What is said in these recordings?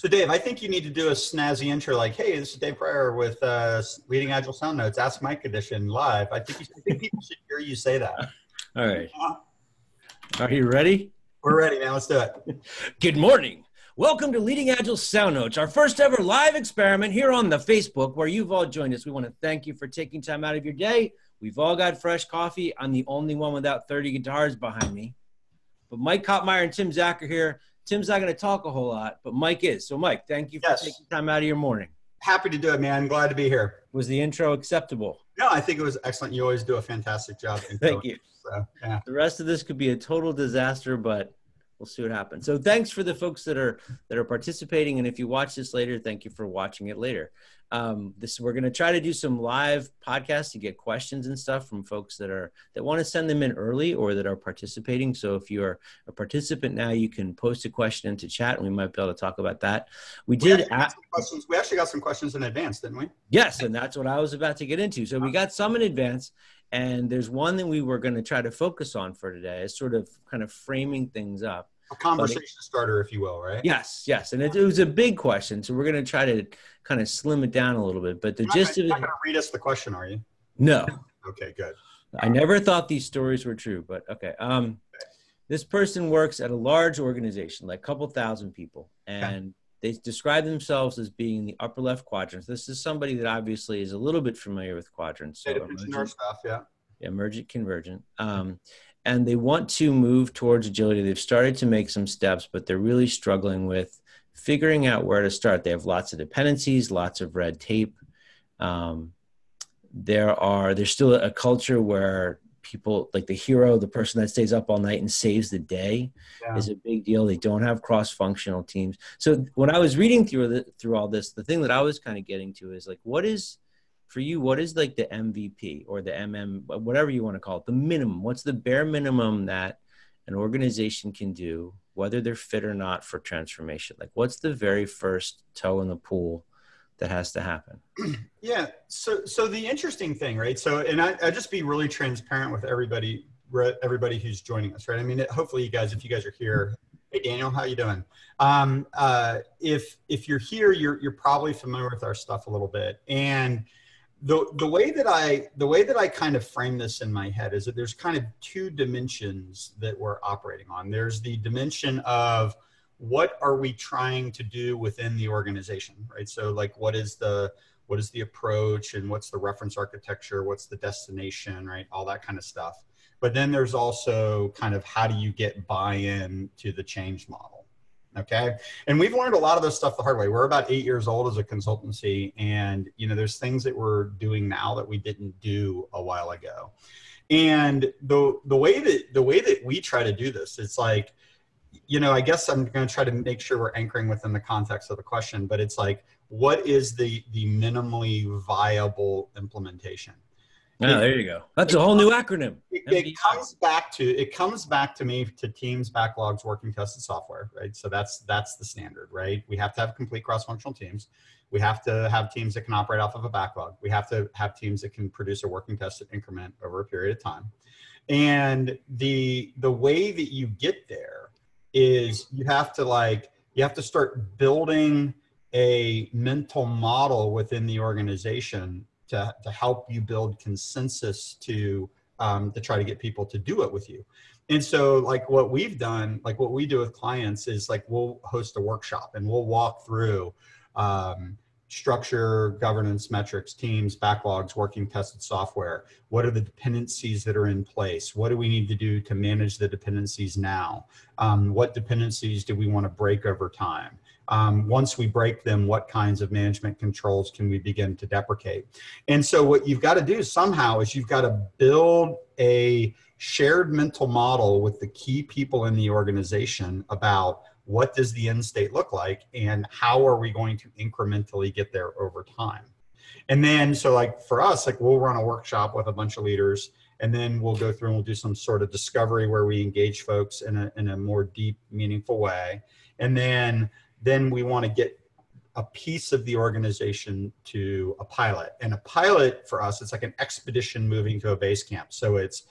So, Dave, I think you need to do a snazzy intro like, hey, this is Dave Prior with uh, Leading Agile Sound Notes, Ask Mike Edition live. I think, you, I think people should hear you say that. All right. Are you ready? We're ready, man. Let's do it. Good morning. Welcome to Leading Agile Sound Notes, our first ever live experiment here on the Facebook where you've all joined us. We want to thank you for taking time out of your day. We've all got fresh coffee. I'm the only one without 30 guitars behind me. But Mike Cottmeyer and Tim Zach are here. Tim's not going to talk a whole lot, but Mike is. So, Mike, thank you for Yes. taking time out of your morning. Happy to do it, man. Glad to be here. Was the intro acceptable? No, I think it was excellent. You always do a fantastic job. Thank you. So, yeah. The rest of this could be a total disaster, but we'll see what happens. So thanks for the folks that are that are participating, and if you watch this later, thank you for watching it later. Um, this we're going to try to do some live podcasts to get questions and stuff from folks that are that want to send them in early or that are participating. So if you are a participant now, you can post a question into chat, and we might be able to talk about that. We We did. actually, got a- some questions. we actually got some questions in advance, didn't we? Yes, and that's what I was about to get into. So we got some in advance, and there's one that we were going to try to focus on for today, is sort of kind of framing things up. A conversation starter, if you will, right? Yes, yes, and it, it was a big question, so we're going to try to kind of slim it down a little bit. But the You're gist not, of you're it, not going to read us the question, are you? no, Okay, good. I never thought these stories were true, but okay. Um, this person works at a large organization, like a couple thousand people, and they describe themselves as being in the upper left quadrants. This is somebody that obviously is a little bit familiar with quadrants. So emergent- stuff, yeah. emergent convergent um, and they want to move towards agility they've started to make some steps but they're really struggling with figuring out where to start they have lots of dependencies lots of red tape um, there are there's still a culture where people like the hero the person that stays up all night and saves the day Yeah. is a big deal. They don't have cross-functional teams. So when i was reading through the, through all this the thing that i was kind of getting to is like what is for you what is like the mvp or the mm whatever you want to call it the minimum? What's the bare minimum that an organization can do whether they're fit or not for transformation? Like what's the very first toe in the pool that has to happen Yeah. So, so the interesting thing, right? So, and I, I just be really transparent with everybody, everybody who's joining us, right? I mean, hopefully, you guys, if you guys are here, hey Daniel, how you doing? Um, uh, if if you're here, you're you're probably familiar with our stuff a little bit, and the the way that I the way that I kind of frame this in my head is that there's kind of two dimensions that we're operating on. There's the dimension of what are we trying to do within the organization, right? So, like, what is the what is the approach and what's the reference architecture? What's the destination right? All that kind of stuff. But then there's also kind of how do you get buy-in to the change model okay? And we've learned a lot of this stuff the hard way. We're about eight years old as a consultancy and you know there's things that we're doing now that we didn't do a while ago. And the the way that the way that we try to do this it's like you know i guess i'm going to try to make sure we're anchoring within the context of the question but it's like what is the the minimally viable implementation? Oh there you go. That's a whole new acronym. It, it comes back to it comes back to me to teams backlogs working tested software right? So that's that's the standard right? We have to have complete cross-functional teams. We have to have teams that can operate off of a backlog. We have to have teams that can produce a working tested increment over a period of time. And the the way that you get there is you have to like you have to start building a mental model within the organization to, to help you build consensus to um, to try to get people to do it with you. And so like what we've done like what we do with clients is like we'll host a workshop and we'll walk through um, structure governance metrics teams backlogs working tested software? What are the dependencies that are in place? What do we need to do to manage the dependencies now? Um, what dependencies do we want to break over time? Um, once we break them what kinds of management controls can we begin to deprecate? And so what you've got to do somehow is you've got to build a shared mental model with the key people in the organization about what does the end state look like and how are we going to incrementally get there over time? And then so like for us like we'll run a workshop with a bunch of leaders and then we'll go through and we'll do some sort of discovery where we engage folks in a, in a more deep meaningful way. And then then we want to get a piece of the organization to a pilot. And a pilot for us it's like an expedition moving to a base camp. So it's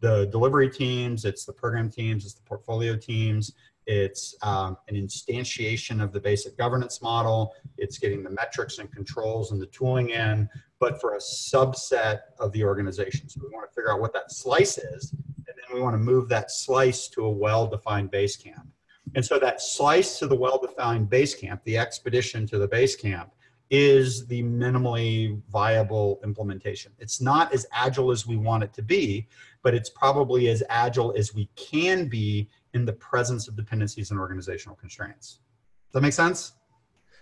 the delivery teams it's the program teams it's the portfolio teams It's um, an instantiation of the basic governance model. It's getting the metrics and controls and the tooling in, but for a subset of the organization. So we want to figure out what that slice is, and then we want to move that slice to a well-defined base camp. And so that slice to the well-defined base camp, the expedition to the base camp, is the minimally viable implementation. It's not as agile as we want it to be, but it's probably as agile as we can be in the presence of dependencies and organizational constraints. Does that make sense?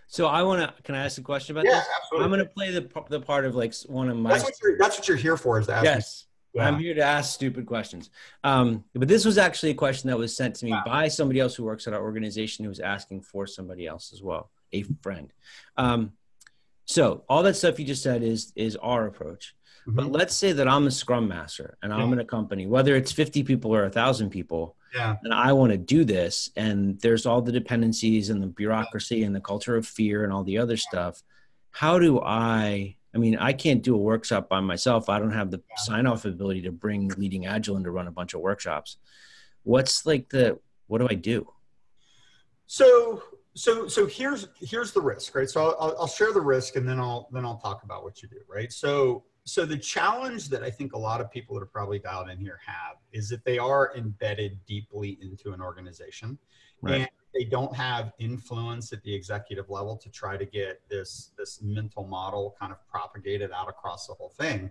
So I want to. Can I ask a question about yeah, this? Absolutely. I'm going to play the the part of like one of my. That's what you're. That's what you're here for. Is to ask. Yes. Yeah. I'm here to ask stupid questions. Um, but this was actually a question that was sent to me wow. by somebody else who works at our organization who was asking for somebody else as well, a friend. Um, so all that stuff you just said is is our approach. Mm-hmm. But let's say that I'm a scrum master and I'm in a company, whether it's 50 people or a thousand people, yeah. and I want to do this, and there's all the dependencies and the bureaucracy and the culture of fear and all the other stuff. How do I? I mean, I can't do a workshop by myself. I don't have the sign off ability to bring leading agile and to run a bunch of workshops. What's like the what do I do? So so so here's here's the risk right so I'll, I'll share the risk and then i'll then i'll talk about what you do right so so the challenge that i think a lot of people that are probably dialed in here have is that they are embedded deeply into an organization right. and they don't have influence at the executive level to try to get this this mental model kind of propagated out across the whole thing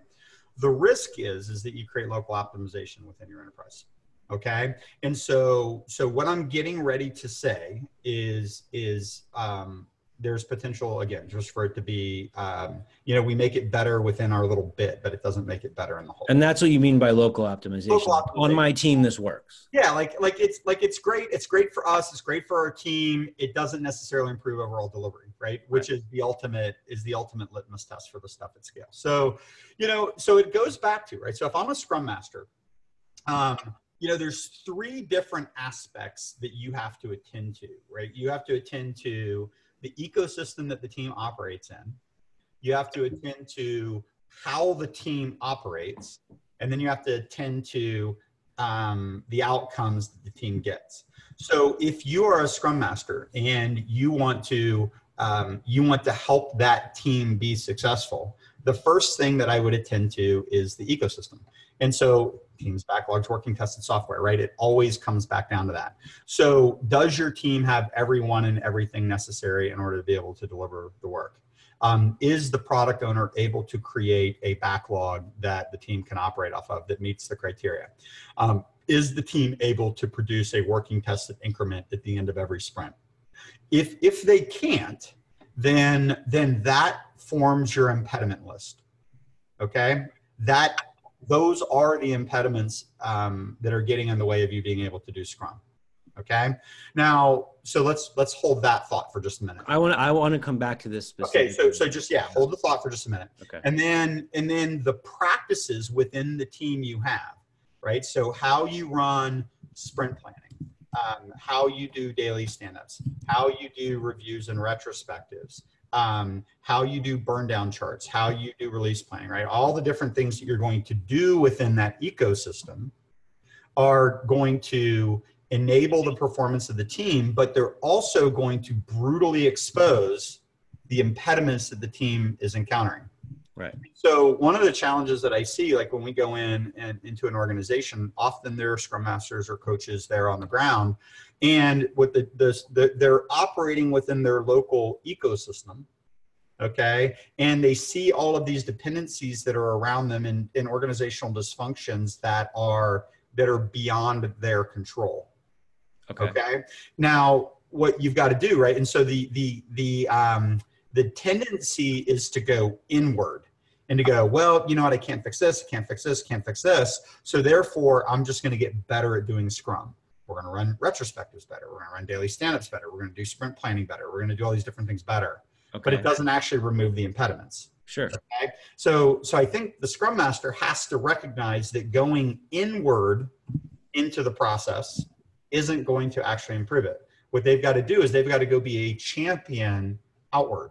the risk is is that you create local optimization within your enterprise okay and so so what i'm getting ready to say is is um, there's potential again just for it to be um, you know we make it better within our little bit but it doesn't make it better in the whole and that's what you mean by local optimization. local optimization. on my team this works yeah like like it's like it's great it's great for us it's great for our team it doesn't necessarily improve overall delivery right which right. is the ultimate is the ultimate litmus test for the stuff at scale so you know so it goes back to right so if i'm a scrum master um, you know there's three different aspects that you have to attend to right you have to attend to the ecosystem that the team operates in. You have to attend to how the team operates and then you have to attend to um, the outcomes that the team gets. So if you are a scrum master and you want to um, you want to help that team be successful the first thing that i would attend to is the ecosystem and so teams backlogs working tested software right? It always comes back down to that. So does your team have everyone and everything necessary in order to be able to deliver the work? Um, is the product owner able to create a backlog that the team can operate off of that meets the criteria? Um, is the team able to produce a working tested increment at the end of every sprint? If if they can't then then that forms your impediment list okay? That those are the impediments um, that are getting in the way of you being able to do Scrum. Okay. Now, so let's let's hold that thought for just a minute. I want I want to come back to this. Specific. Okay. So so just yeah, hold the thought for just a minute. Okay. And then and then the practices within the team you have, right? So how you run sprint planning, um, how you do daily stand-ups, how you do reviews and retrospectives, um, how you do burn down charts, how you do release planning, right? All the different things that you're going to do within that ecosystem are going to enable the performance of the team, but they're also going to brutally expose the impediments that the team is encountering. Right. So one of the challenges that I see, like when we go in and into an organization, often there are scrum masters or coaches there on the ground, and with the, the, the they're operating within their local ecosystem, okay, and they see all of these dependencies that are around them and, and organizational dysfunctions that are that are beyond their control. Okay. Okay. Now, what you've got to do, right? And so the the the um, the tendency is to go inward and to go, well, you know what, I can't fix this, can't fix this, can't fix this. So therefore, I'm just going to get better at doing Scrum. We're going to run retrospectives better. We're going to run daily stand-ups better. We're going to do sprint planning better. We're going to do all these different things better. Okay. But it doesn't actually remove the impediments. Sure. Okay. So so I think the Scrum Master has to recognize that going inward into the process isn't going to actually improve it. What they've got to do is they've got to go be a champion outward.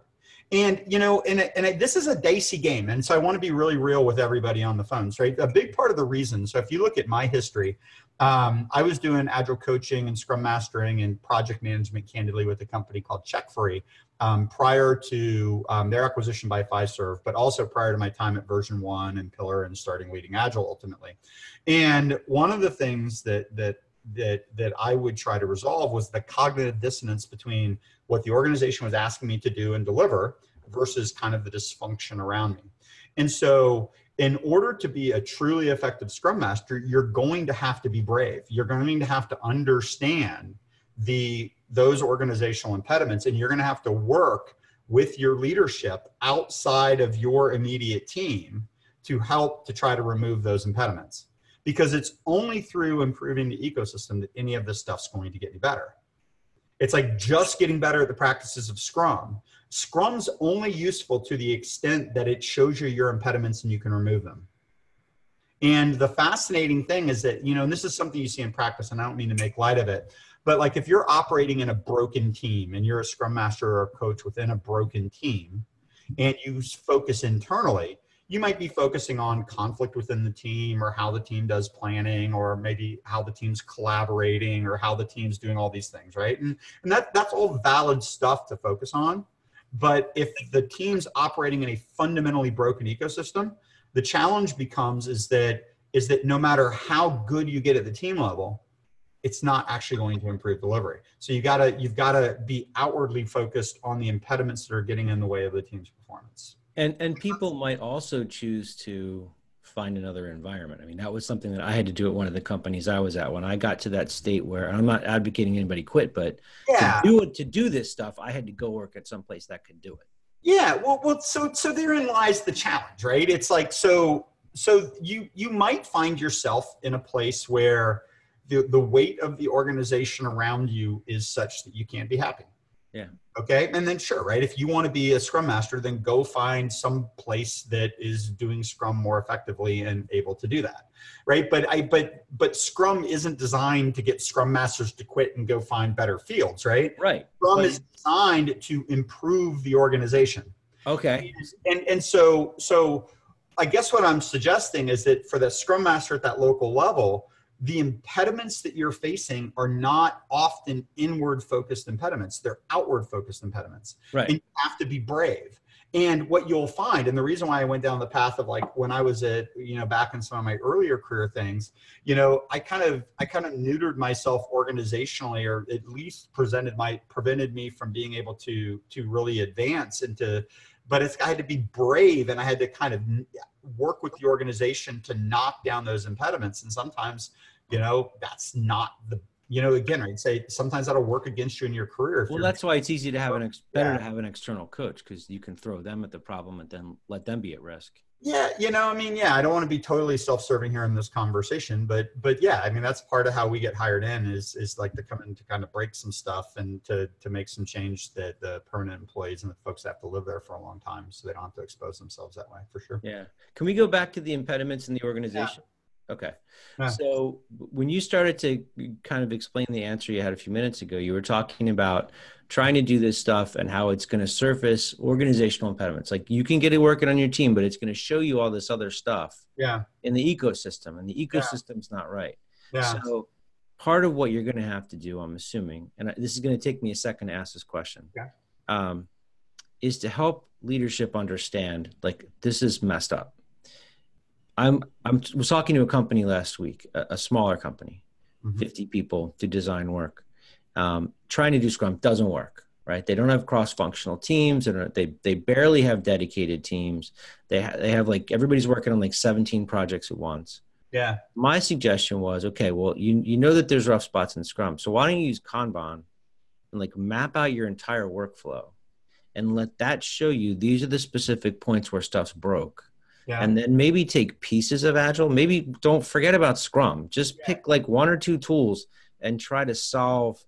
And you know, and and this is a dicey game, and so I want to be really real with everybody on the phones, right? A big part of the reason. So if you look at my history, um, I was doing agile coaching and scrum mastering and project management candidly with a company called CheckFree um, prior to um, their acquisition by Fiserv, but also prior to my time at VersionOne and Pillar and starting leading agile ultimately. And one of the things that that that that I would try to resolve was the cognitive dissonance between what the organization was asking me to do and deliver versus kind of the dysfunction around me. And so in order to be a truly effective scrum master you're going to have to be brave you're going to have to understand the those organizational impediments and you're going to have to work with your leadership outside of your immediate team to help to try to remove those impediments because it's only through improving the ecosystem that any of this stuff's going to get you better it's like just getting better at the practices of scrum Scrum's only useful to the extent that it shows you your impediments and you can remove them. And the fascinating thing is that, you know, and this is something you see in practice, and I don't mean to make light of it, but like if you're operating in a broken team and you're a scrum master or a coach within a broken team and you focus internally, you might be focusing on conflict within the team or how the team does planning or maybe how the team's collaborating or how the team's doing all these things, right? And, and that, that's all valid stuff to focus on. But if the team's operating in a fundamentally broken ecosystem, the challenge becomes is that is that no matter how good you get at the team level, it's not actually going to improve delivery. So you gotta you've gotta be outwardly focused on the impediments that are getting in the way of the team's performance. And and people might also choose to find another environment. I mean, that was something that I had to do at one of the companies I was at when I got to that state where I'm not advocating anybody quit, but yeah. to do it to do this stuff, I had to go work at some place that could do it. Yeah, well, well, so so therein lies the challenge, right? It's like so so you you might find yourself in a place where the the weight of the organization around you is such that you can't be happy. Yeah. Okay. And then sure, right? If you want to be a scrum master, then go find some place that is doing scrum more effectively and able to do that. Right. But I but but scrum isn't designed to get scrum masters to quit and go find better fields, right? Right. Scrum is designed to improve the organization. Okay. And and so so I guess what I'm suggesting is that for the scrum master at that local level, the impediments that you're facing are not often inward focused impediments. They're outward focused impediments. Right. And you have to be brave. And what you'll find and the reason why i went down the path of like when i was at you know back in some of my earlier career things you know i kind of i kind of neutered myself organizationally or at least presented my prevented me from being able to to really advance into but it's I had to be brave and I had to kind of work with the organization to knock down those impediments. And sometimes, you know, that's not the you know, again, I'd say sometimes that'll work against you in your career. Well, that's why it's easy to have an ex- better yeah. to have an external coach because you can throw them at the problem and then let them be at risk. Yeah, you know, I mean, yeah, I don't want to be totally self-serving here in this conversation, but but yeah, I mean, that's part of how we get hired in is is like to come in to kind of break some stuff and to to make some change that the permanent employees and the folks that have to live there for a long time, so they don't have to expose themselves that way for sure. Yeah. Can we go back to the impediments in the organization? Yeah. Okay. Yeah. So when you started to kind of explain the answer you had a few minutes ago, you were talking about trying to do this stuff and how it's going to surface organizational impediments. Like you can get it working on your team, but it's going to show you all this other stuff yeah. in the ecosystem, and the ecosystem's yeah. not right. Yeah. So part of what you're going to have to do, I'm assuming, and this is going to take me a second to ask this question, yeah. um, is to help leadership understand like this is messed up I'm I'm was talking to a company last week, a, a smaller company, mm-hmm. 50 people to design work. Um, trying to do Scrum doesn't work, right? They don't have cross-functional teams, and they they barely have dedicated teams. They ha- they have like everybody's working on like 17 projects at once. Yeah. My suggestion was, okay, well, you you know that there's rough spots in Scrum, so why don't you use Kanban and like map out your entire workflow and let that show you these are the specific points where stuff's broke yeah. and then maybe take pieces of agile. Maybe don't forget about scrum. Just yeah. pick like one or two tools and try to solve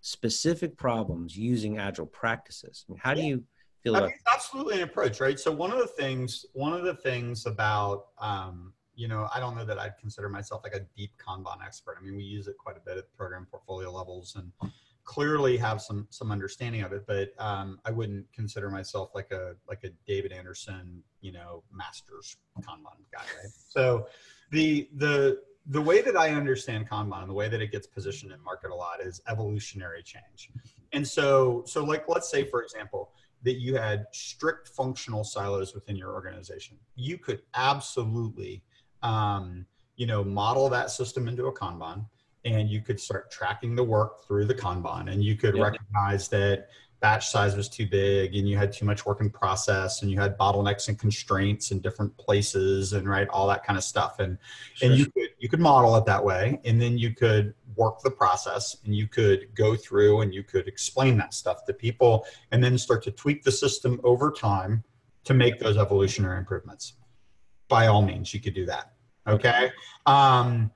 specific problems using agile practices. I mean, how do you feel I about mean, absolutely an approach right? So one of the things one of the things about um, you know i don't know that i'd consider myself like a deep kanban expert. I mean we use it quite a bit at program portfolio levels and clearly have some some understanding of it, but um, I wouldn't consider myself like a like a David Anderson, you know, masters Kanban guy. Right? So the the the way that I understand Kanban and the way that it gets positioned in market a lot is evolutionary change. And so so like let's say for example that you had strict functional silos within your organization. You could absolutely um, you know model that system into a Kanban and you could start tracking the work through the Kanban and you could recognize that batch size was too big and you had too much work in process and you had bottlenecks and constraints in different places and right all that kind of stuff. And sure. and you could you could model it that way and then you could work the process and you could go through and you could explain that stuff to people and then start to tweak the system over time to make those evolutionary improvements. By all means you could do that okay? Um,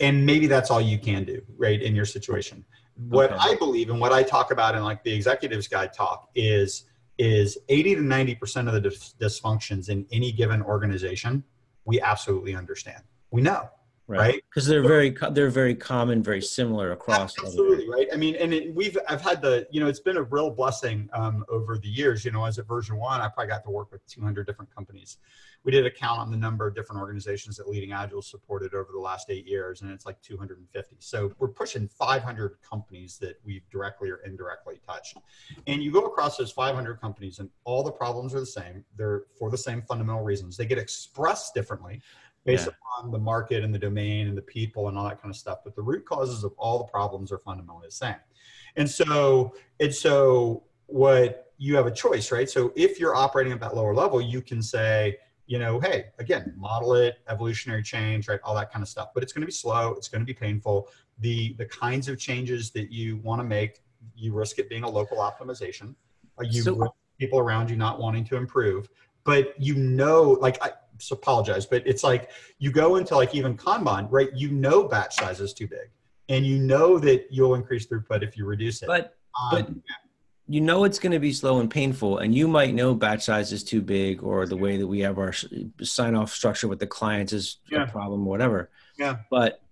and maybe that's all you can do right in your situation what okay. i believe and what i talk about in like the executives guide talk is is 80 to 90 percent of the dysfunctions in any given organization we absolutely understand we know right? Because they're very they're very common very similar across absolutely right? I mean and it, we've i've had the you know it's been a real blessing um, over the years you know as a VersionOne i probably got to work with 200 different companies. We did a count on the number of different organizations that leading agile supported over the last eight years and it's like 250 so we're pushing 500 companies that we've directly or indirectly touched. And you go across those 500 companies and all the problems are the same. They're for the same fundamental reasons. They get expressed differently based yeah. upon the market and the domain and the people and all that kind of stuff. But the root causes of all the problems are fundamentally the same. And so, and so what you have a choice, right? So if you're operating at that lower level, you can say, you know, hey, again, model it, evolutionary change, right? All that kind of stuff. But it's going to be slow. It's going to be painful. The the kinds of changes that you want to make, you risk it being a local optimization. You so, people around you not wanting to improve. But you know, like I, apologize, but it's like you go into like even Kanban, right? You know batch size is too big, and you know that you'll increase throughput if you reduce it. But um, but you know it's going to be slow and painful, and you might know batch size is too big, or the way that we have our sign off structure with the clients is yeah. a problem, whatever. Yeah. But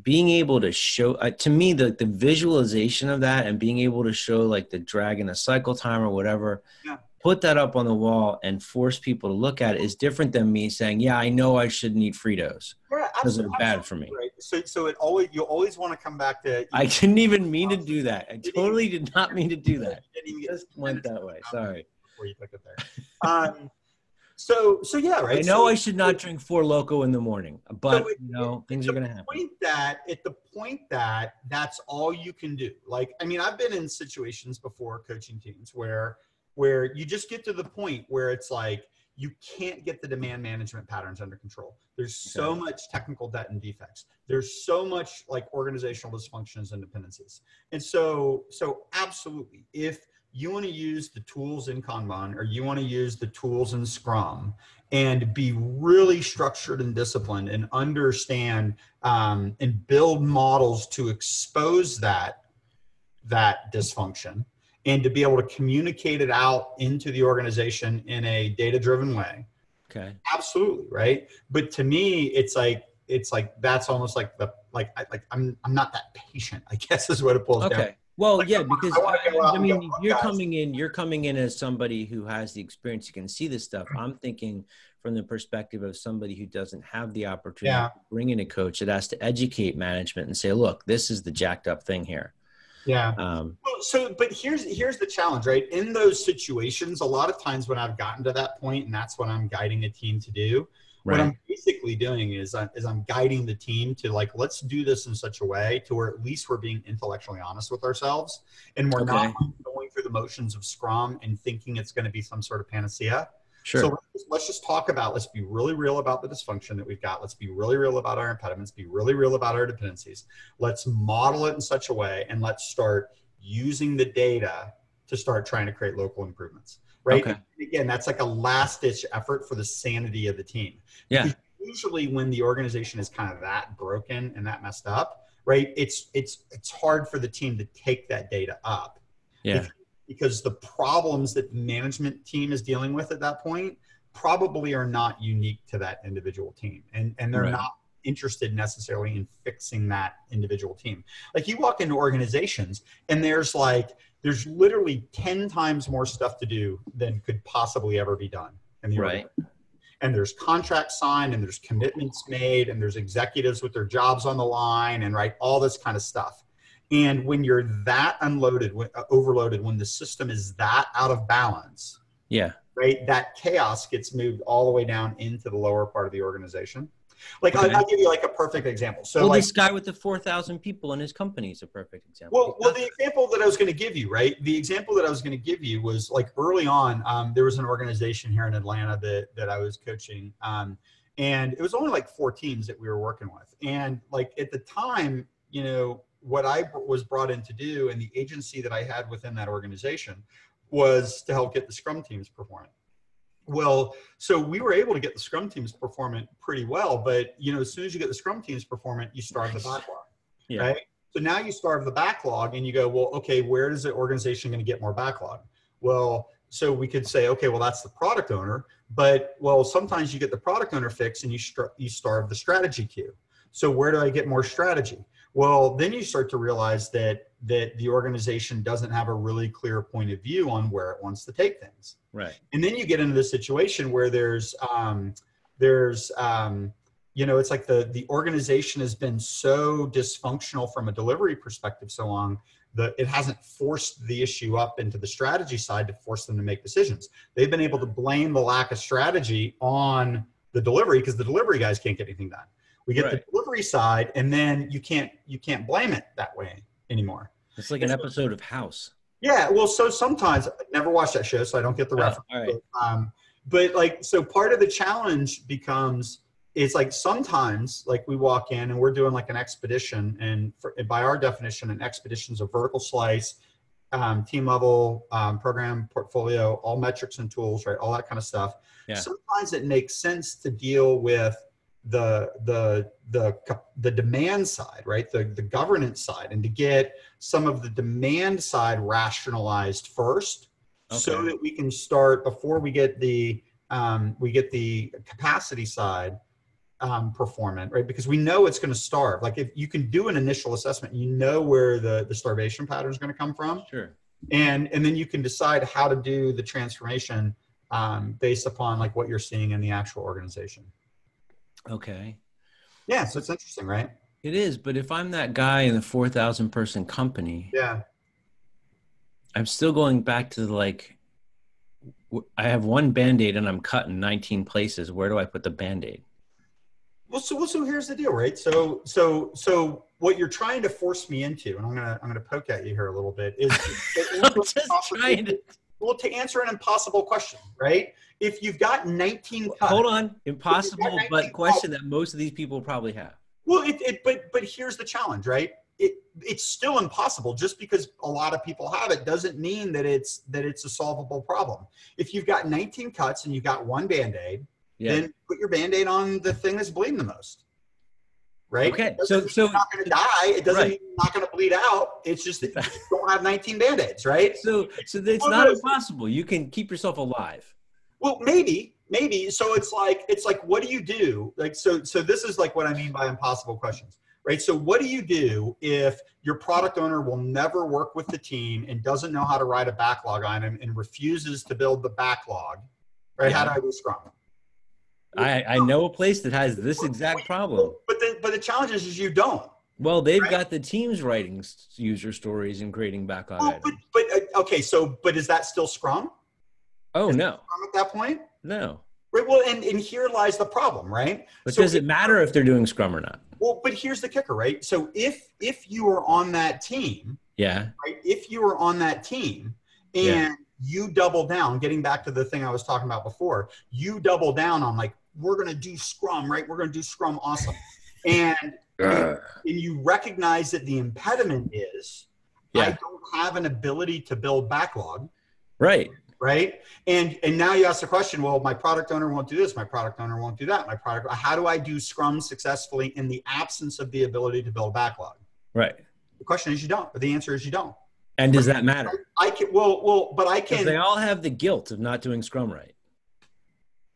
being able to show uh, to me the the visualization of that and being able to show like the drag in a cycle time or whatever yeah put that up on the wall and force people to look at it is different than me saying, "Yeah, I know I shouldn't eat Fritos because they're bad for me." Right. So, so it always you always want to come back to. I didn't even mean to do that. I totally did not mean to do that. Just went that way. Sorry. Before you took it there. Um, so, so yeah, right. I know so, I should not drink Four Loko in the morning, but so it, you know things are going to happen. Point that at the point that that's all you can do. Like, I mean, I've been in situations before coaching teams where where you just get to the point where it's like you can't get the demand management patterns under control. There's so much technical debt and defects. There's so much like organizational dysfunctions and dependencies. And so, so absolutely, if you want to use the tools in Kanban or you want to use the tools in Scrum and be really structured and disciplined and understand um, and build models to expose that that dysfunction and to be able to communicate it out into the organization in a data driven way okay absolutely right but to me it's like it's like that's almost like the like I, like i'm i'm not that patient i guess is what it pulls okay. down Okay. well, like, yeah, because I, I, I mean, you're guys. coming in, you're coming in as somebody who has the experience, you can see this stuff. I'm thinking from the perspective of somebody who doesn't have the opportunity yeah. to bring in a coach that has to educate management and say, look, this is the jacked up thing here. Yeah. Um, well, so, but here's here's the challenge, right? In those situations, a lot of times when I've gotten to that point, and that's what I'm guiding a team to do. Right. What I'm basically doing is I'm, is I'm guiding the team to like let's do this in such a way to where at least we're being intellectually honest with ourselves, and we're okay. not going through the motions of Scrum and thinking it's going to be some sort of panacea. Sure. So let's just talk about, let's be really real about the dysfunction that we've got. Let's be really real about our impediments, be really real about our dependencies. Let's model it in such a way and let's start using the data to start trying to create local improvements. Right. Okay. Again, that's like a last ditch effort for the sanity of the team. Yeah. Because usually when the organization is kind of that broken and that messed up, right, it's it's it's hard for the team to take that data up. Yeah. If because the problems that the management team is dealing with at that point probably are not unique to that individual team and and they're right. not interested necessarily in fixing that individual team. Like you walk into organizations and there's like there's literally 10 times more stuff to do than could possibly ever be done in the right and there's contracts signed and there's commitments made and there's executives with their jobs on the line and right all this kind of stuff and when you're that unloaded uh, overloaded when the system is that out of balance yeah right that chaos gets moved all the way down into the lower part of the organization like okay. I'll, I'll, give you like a perfect example. So well, like, this guy with the four thousand people in his company is a perfect example. Well, well, the example that I was going to give you, right? The example that I was going to give you was like early on. Um, there was an organization here in Atlanta that that I was coaching, um, and it was only like four teams that we were working with, and like at the time, you know, what I was brought in to do, and the agency that I had within that organization was to help get the Scrum teams performing. Well, so we were able to get the scrum teams performant pretty well, but you know, as soon as you get the scrum teams performant, you starve the backlog. Yeah. Right. So now you starve the backlog and you go, well, okay, where is the organization going to get more backlog? Well, so we could say, okay, well, that's the product owner, but well, sometimes you get the product owner fix and you, you starve the strategy queue. So where do I get more strategy? Well, then you start to realize that that the organization doesn't have a really clear point of view on where it wants to take things. Right. And then you get into the situation where there's um, there's um, you know it's like the the organization has been so dysfunctional from a delivery perspective so long that it hasn't forced the issue up into the strategy side to force them to make decisions. They've been able to blame the lack of strategy on the delivery because the delivery guys can't get anything done. We get right. the delivery side, and then you can't you can't blame it that way anymore. It's like an episode of House. Yeah, well, so sometimes I never watched that show, so I don't get the oh, reference. All right. But, um, but like, so part of the challenge becomes it's like sometimes like we walk in and we're doing like an expedition, and, for, and by our definition, an expedition is a vertical slice, um, team level, um, program portfolio, all metrics and tools, right? All that kind of stuff. Yeah. Sometimes it makes sense to deal with the the the the demand side right? The the governance side and to get some of the demand side rationalized first okay. so that we can start before we get the um, we get the capacity side um, performant right? Because we know it's going to starve. Like if you can do an initial assessment you know where the the starvation pattern is going to come from. Sure. And and then you can decide how to do the transformation um, based upon like what you're seeing in the actual organization Okay. Yeah, so it's interesting, right? It is, but if I'm that guy in the 4,000 person company, yeah. I'm still going back to the, like I have one band-aid and I'm cut in 19 places. Where do I put the band-aid? Well, so well, so here's the deal, right? So so so what you're trying to force me into, and I'm gonna I'm gonna poke at you here a little bit, is I'm just trying to well to answer an impossible question, right? if you've got 19 cuts, hold on. impossible but question cuts, that most of these people probably have. Well it, it, but but here's the challenge right? It it's still impossible. Just because a lot of people have it doesn't mean that it's that it's a solvable problem. If you've got 19 cuts and you've got one band-aid yeah. then put your band-aid on the thing that's bleeding the most right okay so so not going to die it doesn't right. mean you're not going to bleed out it's just that you don't have 19 band-aids right so so it's not impossible you can keep yourself alive well, maybe, maybe. So it's like it's like what do you do? Like so so this is like what I mean by impossible questions. Right? So what do you do if your product owner will never work with the team and doesn't know how to write a backlog item and refuses to build the backlog? Right? Yeah. How do I do Scrum? I, I know a place that has this exact problem. But the but the challenge is, is you don't. Well, they've right? got the teams writing user stories and creating backlog well. But, but uh, okay, so but is that still Scrum? Oh Is no! At that point, no. Right. Well, and, and here lies the problem, right? But so does it matter if they're doing Scrum or not? Well, but here's the kicker, right? So if if you are on that team, yeah, right. If you are on that team and yeah. You double down, getting back to the thing I was talking about before, you double down on like we're going to do Scrum, right? We're going to do Scrum, awesome, and uh. and you recognize that the impediment is yeah. I don't have an ability to build backlog. Right right? And and now you ask the question, well, my product owner won't do this, my product owner won't do that. My product how do I do Scrum successfully in the absence of the ability to build backlog? Right. The question is you don't, but the answer is you don't. And does that matter? I can well well, but I can they all have the guilt of not doing Scrum right.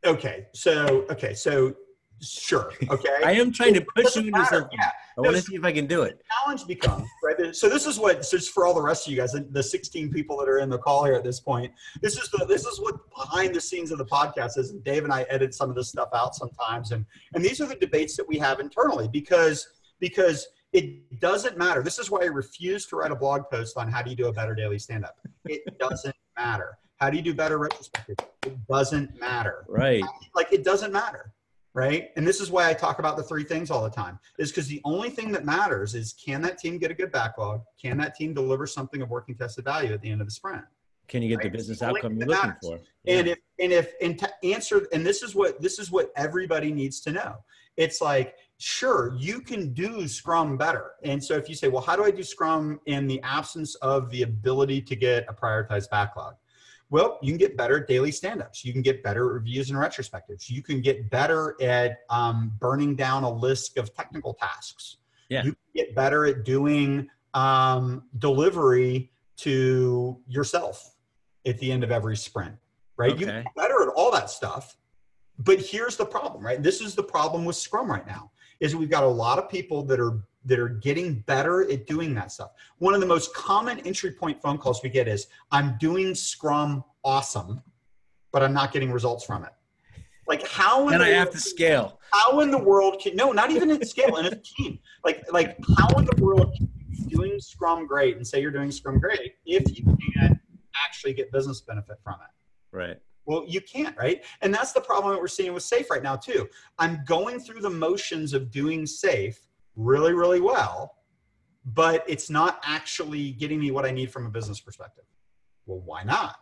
Okay. So okay, so Sure. Okay. I am trying to push you into matter. something. Yeah. I want to see if I can do it. challenge becomes right. So this is what so just for all the rest of you guys, the 16 people that are in the call here at this point. This is the this is what behind the scenes of the podcast is. And Dave and I edit some of this stuff out sometimes, and and these are the debates that we have internally because because it doesn't matter. This is why I refuse to write a blog post on how do you do a better daily stand up. It doesn't matter. How do you do better retrospective? It doesn't matter Right. like it doesn't matter right and this is why i talk about the three things all the time is because the only thing that matters is can that team get a good backlog can that team deliver something of working tested value at the end of the sprint Can you get the business The outcome you're looking for? and if and if and to answer and this is what this is what everybody needs to know it's like sure you can do scrum better. And so if you say well how do i do scrum in the absence of the ability to get a prioritized backlog? Well you can get better at daily stand-ups. You can get better reviews and retrospectives. You can get better at um, burning down a list of technical tasks. Yeah. you can get better at doing um, delivery to yourself at the end of every sprint right? You Okay. can get better at all that stuff but here's the problem right? This is the problem with scrum right now is we've got a lot of people that are that are getting better at doing that stuff one of the most common entry point phone calls we get is i'm doing scrum awesome but i'm not getting results from it like how in Then the I have world- to scale. how in the world can no not even at scale in a team like like how in the world can you be doing scrum great and say you're doing scrum great if you can't actually get business benefit from it Right. Well, you can't, right? And that's the problem that we're seeing with safe right now, too. I'm going through the motions of doing safe really, really well, but it's not actually getting me what I need from a business perspective. Well, why not?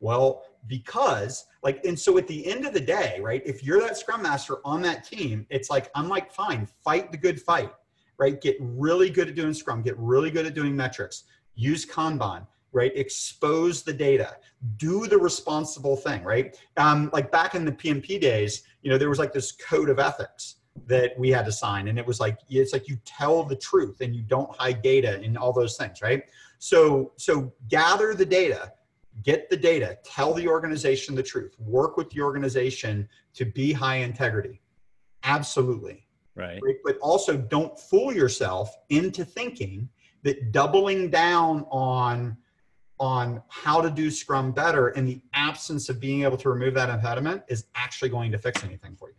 Well, because, like, and so at the end of the day, right, if you're that scrum master on that team, it's like, I'm like, fine, fight the good fight, right? Get really good at doing scrum, get really good at doing metrics, use Kanban, right? Expose the data, do the responsible thing, right? Um, like back in the PMP days, you know, there was like this code of ethics that we had to sign, and it was like it's like you tell the truth and you don't hide data and all those things, right? So, so gather the data, get the data, tell the organization the truth, work with the organization to be high integrity. Absolutely Right. right? But also don't fool yourself into thinking that doubling down on on how to do Scrum better in the absence of being able to remove that impediment is actually going to fix anything for you.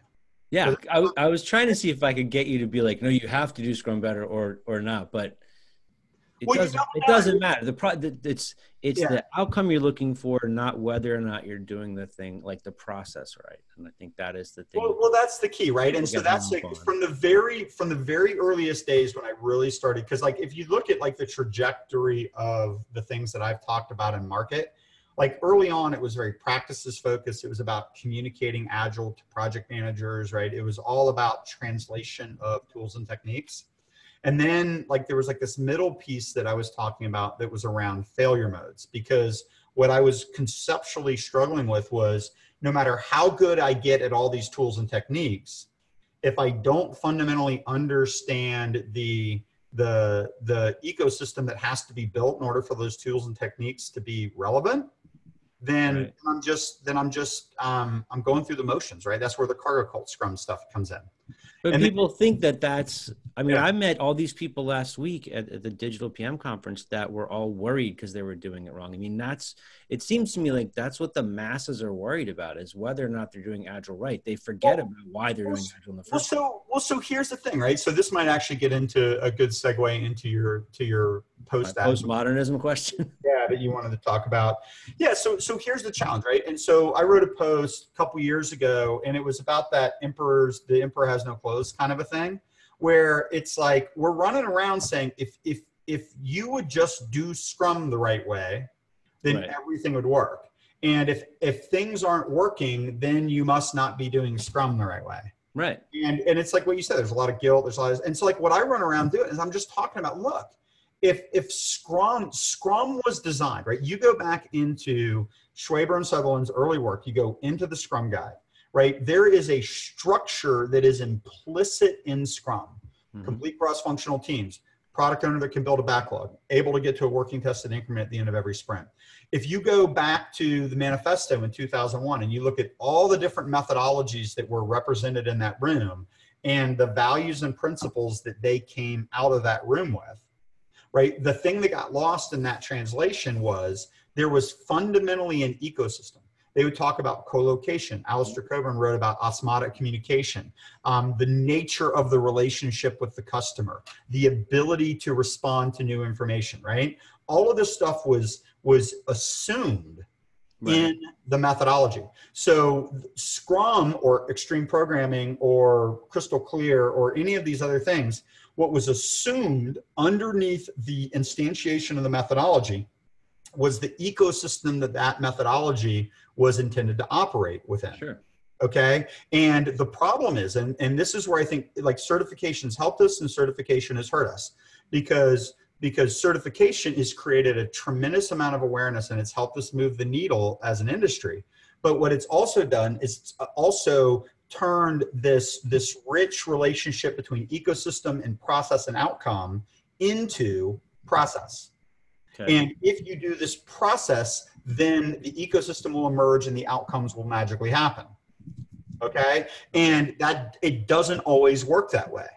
Yeah. I, I was trying to see if I could get you to be like, no, you have to do Scrum better or or not, but it Well, doesn't. It doesn't matter. The pro. the- It's it's Yeah. the outcome you're looking for, not whether or not you're doing the thing like the process right. And I think that is the thing. Well, well, that's the key, right? And so that's like on. from the very from the very earliest days when I really started. Because like if you look at like the trajectory of the things that I've talked about in market, like early on it was very practices focused. It was about communicating agile to project managers, right? It was all about translation of tools and techniques. And then like there was like this middle piece that I was talking about that was around failure modes because what I was conceptually struggling with was no matter how good I get at all these tools and techniques, if I don't fundamentally understand the the the ecosystem that has to be built in order for those tools and techniques to be relevant, then Right. I'm just then I'm just um, I'm going through the motions, right? That's where the cargo cult scrum stuff comes in. But And then- people think that that's. I mean, Yeah. I met all these people last week at, at the digital PM conference that were all worried because they were doing it wrong. I mean, that's. It seems to me like that's what the masses are worried about is whether or not they're doing agile right. They forget Well, about why they're well, doing agile in the Well, first. so well, so here's the thing, right? So this might actually get into a good segue into your to your post postmodernism question. yeah that you wanted to talk about yeah so so here's the challenge right and so i wrote a post a couple years ago and it was about that emperor's the emperor has no clothes kind of a thing where it's like we're running around saying if if if you would just do scrum the right way then Right. everything would work and if if things aren't working then you must not be doing scrum the right way right. and and it's like what you said there's a lot of guilt there's a lot of, and so like what i run around doing is i'm just talking about look if if scrum scrum was designed right you go back into schwaber and sutherland's early work you go into the scrum guide right there is a structure that is implicit in scrum Mhm. complete cross-functional teams product owner that can build a backlog able to get to a working tested increment at the end of every sprint if you go back to the manifesto in 2001 and you look at all the different methodologies that were represented in that room and the values and principles that they came out of that room with, right? The thing that got lost in that translation was there was fundamentally an ecosystem. They would talk about co-location. Alistair Cockburn wrote about osmotic communication, um, the nature of the relationship with the customer, the ability to respond to new information, right? All of this stuff was was assumed right. in the methodology. So Scrum or extreme programming or crystal clear or any of these other things, what was assumed underneath the instantiation of the methodology was the ecosystem that that methodology was intended to operate within. Sure. Okay. And the problem is, and, and this is where I think like certifications helped us and certification has hurt us because because certification has created a tremendous amount of awareness and it's helped us move the needle as an industry. But what it's also done is also turned this this rich relationship between ecosystem and process and outcome into process. Okay. And if you do this process, then the ecosystem will emerge and the outcomes will magically happen. Okay? And that it doesn't always work that way.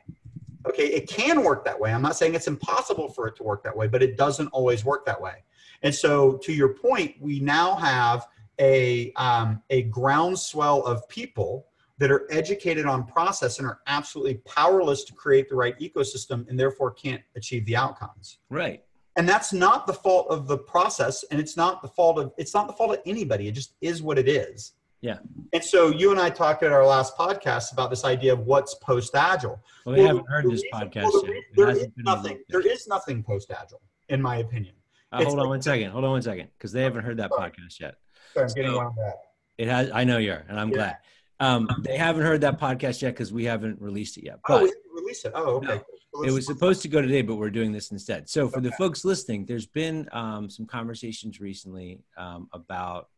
Okay, it can work that way. I'm not saying it's impossible for it to work that way, but it doesn't always work that way. And so, to your point, we now have a um, a groundswell of people that are educated on process and are absolutely powerless to create the right ecosystem, and therefore can't achieve the outcomes. Right. And that's not the fault of the process, and it's not the fault of it's not the fault of anybody. It just is what it is. Yeah. And so you and I talked at our last podcast about this idea of what's post agile. Well, they well, haven't heard the this reason, podcast well, yet. There is nothing. There is nothing post agile, in my opinion. Uh, hold on like, one second. Hold on one second, because they haven't heard that sorry. podcast yet. Sorry, I'm getting so, around that. It has. I know you're, and I'm yeah. glad. Um, they haven't heard that podcast yet because we haven't released it yet. But, oh, we haven't released it. Oh, okay. No, it was supposed to go today, but we're doing this instead. So for okay. the folks listening, there's been um, some conversations recently um, about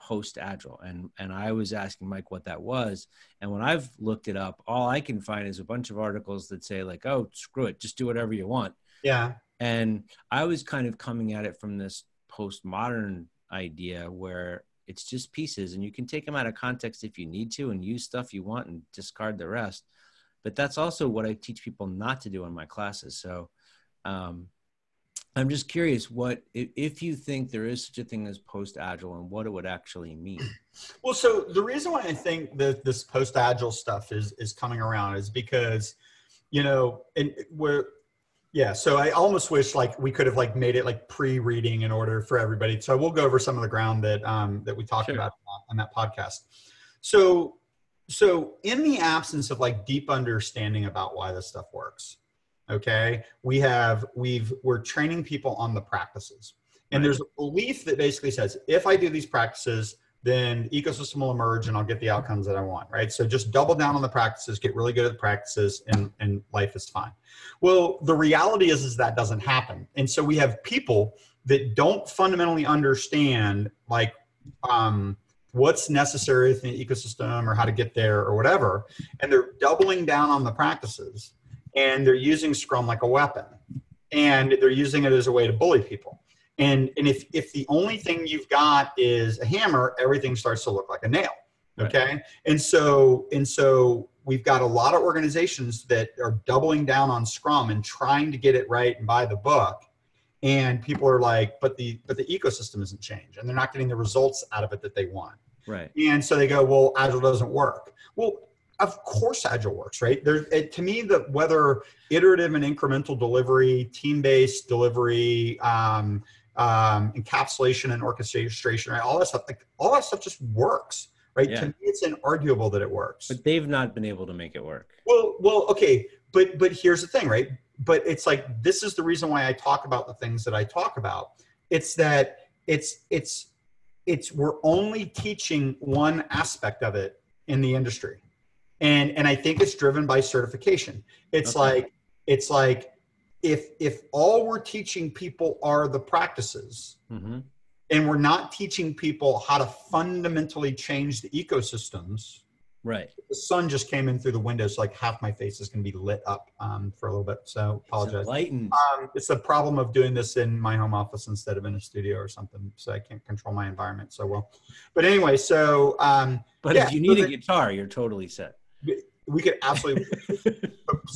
post agile and and i was asking mike what that was and when i've looked it up all i can find is a bunch of articles that say like oh screw it just do whatever you want yeah and i was kind of coming at it from this postmodern idea where it's just pieces and you can take them out of context if you need to and use stuff you want and discard the rest but that's also what i teach people not to do in my classes so um, I'm just curious what if you think there is such a thing as post agile and what it would actually mean. Well, so the reason why I think that this post agile stuff is is coming around is because you know, and we're yeah, so I almost wish like we could have like made it like pre-reading in order for everybody. So we'll go over some of the ground that um that we talked sure. about on that podcast. So so in the absence of like deep understanding about why this stuff works, okay we have we've we're training people on the practices. And right. there's a belief that basically says if i do these practices then the ecosystem will emerge and i'll get the outcomes that i want right? So just double down on the practices get really good at the practices and and life is fine. Well the reality is is that doesn't happen. And so we have people that don't fundamentally understand like um what's necessary in the ecosystem or how to get there or whatever and they're doubling down on the practices and they're using Scrum like a weapon, and they're using it as a way to bully people. And and if if the only thing you've got is a hammer, everything starts to look like a nail. Okay, right. and so and so we've got a lot of organizations that are doubling down on Scrum and trying to get it right and buy the book. And people are like, but the but the ecosystem isn't changed, and they're not getting the results out of it that they want. Right. And so they go, well, Agile doesn't work. Well, of course agile works right? There to me that whether iterative and incremental delivery team-based delivery um, um, encapsulation and orchestration right? All that stuff like all that stuff just works right? Yeah. to me it's inarguable that it works. But they've not been able to make it work. Well well okay but but here's the thing right? But it's like this is the reason why i talk about the things that i talk about. It's that it's it's it's we're only teaching one aspect of it in the industry and and i think it's driven by certification it's okay. like it's like if if all we're teaching people are the practices mm-hmm. and we're not teaching people how to fundamentally change the ecosystems Right. The sun just came in through the window, so like half my face is going to be lit up um, for a little bit. So apologize. It's enlightened. Um, it's the problem of doing this in my home office instead of in a studio or something, so I can't control my environment so well. But anyway, so um, but yeah, if you need so a guitar, you're totally set. we could absolutely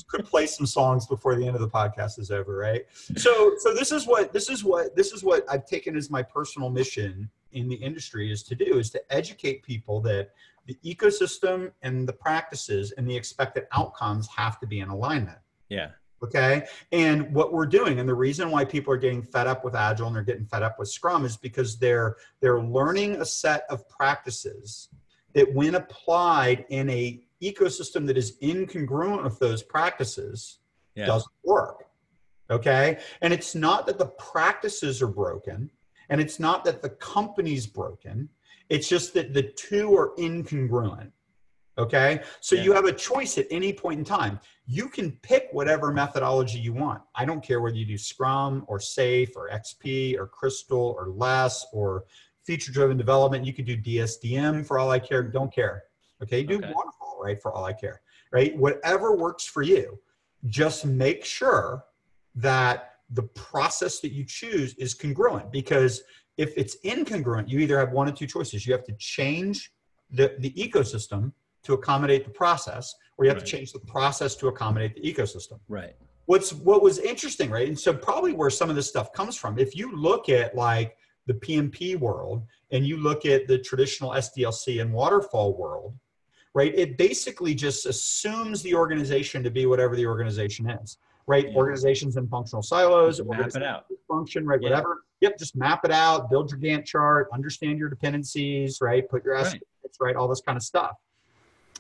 could play some songs before the end of the podcast is over, right? So, so this is what this is what this is what I've taken as my personal mission in the industry is to do is to educate people that the ecosystem and the practices and the expected outcomes have to be in alignment. Yeah. Okay. And what we're doing, and the reason why people are getting fed up with Agile and they're getting fed up with Scrum is because they're they're learning a set of practices that when applied in a ecosystem that is incongruent with those practices Yeah. doesn't work. Okay. And it's not that the practices are broken and it's not that the company's broken. It's just that the two are incongruent. Okay. So Yeah. you have a choice at any point in time. You can pick whatever methodology you want. I don't care whether you do Scrum or SAFe or XP or Crystal or LeSS or feature driven development. You could do DSDM for all I care. Don't care. Okay. Do Okay. waterfall, right? For all I care. Right. Whatever works for you. Just make sure that the process that you choose is congruent because if it's incongruent, you either have one of two choices. You have to change the, the ecosystem to accommodate the process, or you have Right. to change the process to accommodate the ecosystem. Right. What's what was interesting, right? And so probably where some of this stuff comes from, if you look at like the PMP world and you look at the traditional SDLC and waterfall world, right? It basically just assumes the organization to be whatever the organization is, right? Yeah. Organizations and functional silos, Map it out. function, right? Yeah. Whatever. Yep, just map it out, build your Gantt chart, understand your dependencies, right? Put your estimates, right? All this kind of stuff.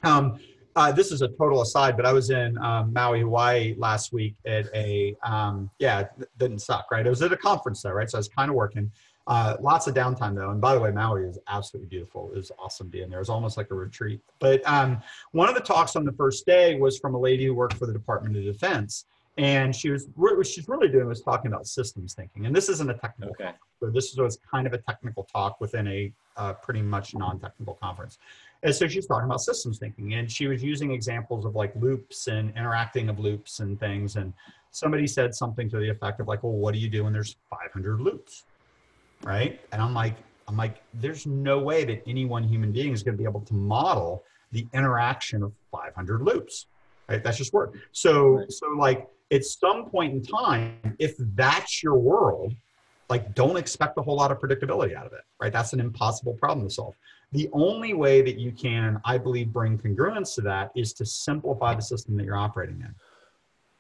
Um, uh, this is a total aside, but I was in um, Maui, Hawaii last week at a, um, yeah, it didn't suck, right? I was at a conference though, right? So I was kind of working. Uh, lots of downtime though. And by the way, Maui is absolutely beautiful. It was awesome being there. It was almost like a retreat. But um, one of the talks on the first day was from a lady who worked for the Department of Defense. And she was what she's really doing was talking about systems thinking. And this isn't a technical Okay. so this was kind of a technical talk within a uh, pretty much non-technical conference. And so she's talking about systems thinking, and she was using examples of like loops and interacting of loops and things. And somebody said something to the effect of like, "Well, what do you do when there's 500 loops?" Right? And I'm like, I'm like, there's no way that any one human being is going to be able to model the interaction of 500 loops. Right? That's just work. So, Right. so like at some point in time, if that's your world, like don't expect a whole lot of predictability out of it right? That's an impossible problem to solve. The only way that you can i believe bring congruence to that is to simplify the system that you're operating in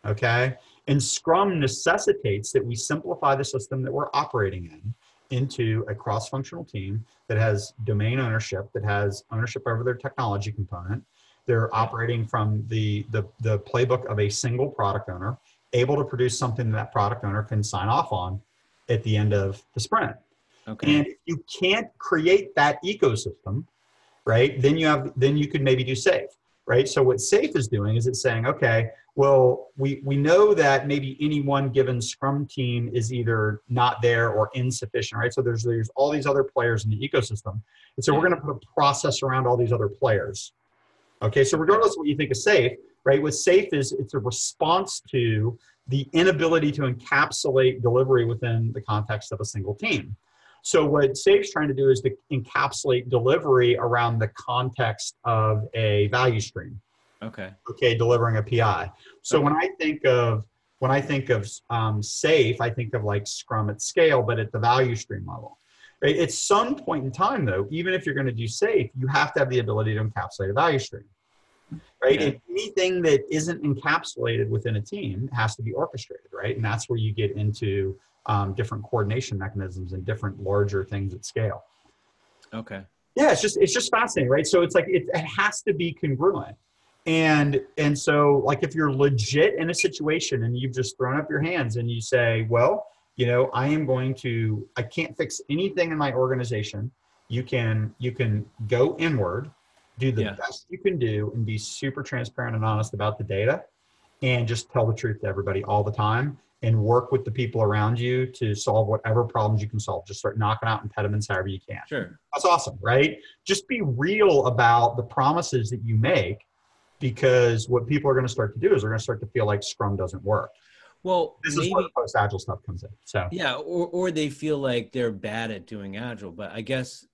okay? And scrum necessitates that we simplify the system that we're operating in into a cross-functional team that has domain ownership that has ownership over their technology component they're operating from the, the the playbook of a single product owner able to produce something that, product owner can sign off on at the end of the sprint. Okay. And if you can't create that ecosystem, right, then you have then you could maybe do SAFe, right? So what SAFe is doing is it's saying, okay, well, we we know that maybe any one given scrum team is either not there or insufficient, right? So there's there's all these other players in the ecosystem. And so we're going to put a process around all these other players. Okay, so regardless of what you think is SAFe, right? What SAFe is it's a response to the inability to encapsulate delivery within the context of a single team. So what SAFE's trying to do is to encapsulate delivery around the context of a value stream. okay. Okay, delivering a PI. So Okay. when I think of when I think of um, SAFE, I think of like Scrum at scale, but at the value stream level. Right? At some point in time, though, even if you're going to do SAFE, you have to have the ability to encapsulate a value stream right? Okay. And anything that isn't encapsulated within a team has to be orchestrated, right? And that's where you get into um, different coordination mechanisms and different larger things at scale. Okay. Yeah, it's just it's just fascinating, right? So it's like it, it has to be congruent, and and so like if you're legit in a situation and you've just thrown up your hands and you say, well, you know, I am going to I can't fix anything in my organization. You can you can go inward, do the Yeah. best you can do, and be super transparent and honest about the data, and just tell the truth to everybody all the time. and work with the people around you to solve whatever problems you can solve. Just start knocking out impediments however you can. Sure. That's awesome, right? Just be real about the promises that you make because what people are going to start to do is they're going to start to feel like Scrum doesn't work. Well, This maybe, is where post agile stuff comes in. So yeah, or or they feel like they're bad at doing agile. But I guess,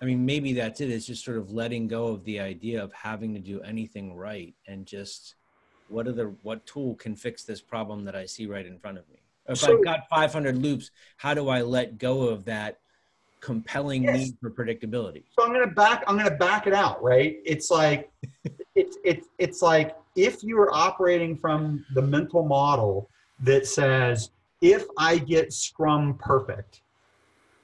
I mean, maybe that's it. It's just sort of letting go of the idea of having to do anything right and just what are the what tool can fix this problem that I see right in front of me. If So- I've got 500 loops, how do I let go of that compelling Yes. need for predictability? so I'm going to back I'm going to back it out, right? It's like it's it's it's like if you are operating from the mental model that says if I get Scrum perfect,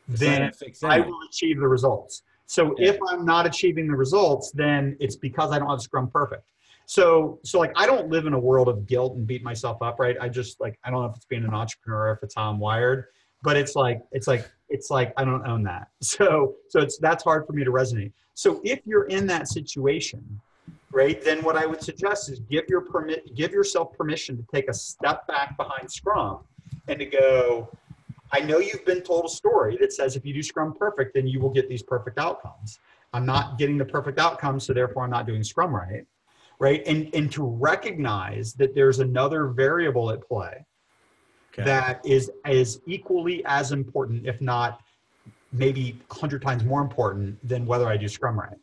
then I will achieve the results. So Yeah. if I'm not achieving the results, then it's because I don't have Scrum perfect. So so like I don't live in a world of guilt and beat myself up, right? I just like I don't know if it's being an entrepreneur or if it's how I'm wired, but it's like it's like it's like I don't own that. So so it's that's hard for me to resonate. So if you're in that situation, right, then what I would suggest is give your permit give yourself permission to take a step back behind Scrum and to go, I know you've been told a story that says if you do Scrum perfect, then you will get these perfect outcomes. I'm not getting the perfect outcomes, so therefore I'm not doing Scrum right. Right. And and to recognize that there's another variable at play Okay. that is is equally as important, if not maybe a hundred times more important than whether I do Scrum right.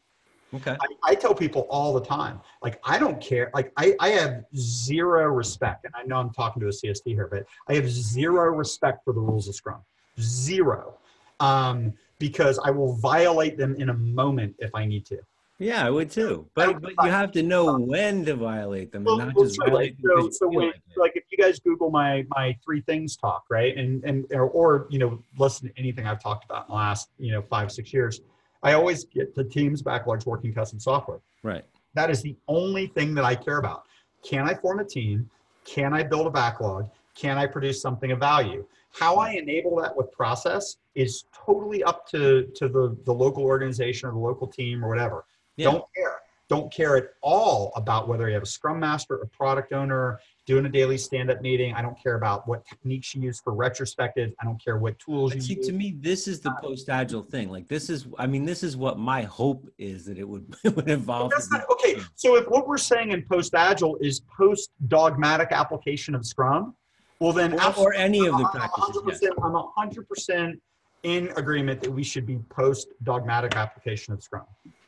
Okay. I, I tell people all the time, like I don't care. Like I, I have zero respect, and I know I'm talking to a CST here, but I have zero respect for the rules of Scrum. Zero, um, because I will violate them in a moment if I need to. Yeah, I would too. But but you have to know when to violate them Well, and not well, just like, violate them so, so when, like like if you guys Google my my three things talk, right, and and or, or you know listen to anything I've talked about in the last you know five six years, I always get the teams backlogs working custom software. Right. That is the only thing that I care about. Can I form a team? Can I build a backlog? Can I produce something of value? How I enable that with process is totally up to, to the, the local organization or the local team or whatever. Yeah. Don't care. Don't care at all about whether you have a scrum master, a product owner, doing a daily stand-up meeting. I don't care about what techniques you use for retrospective. I don't care what tools you see, use. to me, this is the post agile thing. Like this is, I mean, this is what my hope is that it would it would. That's not, okay, so if what we're saying in post agile is post dogmatic application of Scrum, well then Or, or any of the I'm practices. yes. 100%, I'm hundred percent in agreement that we should be post dogmatic application of Scrum,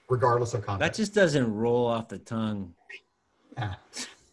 regardless of context. That just doesn't roll off the tongue. yeah.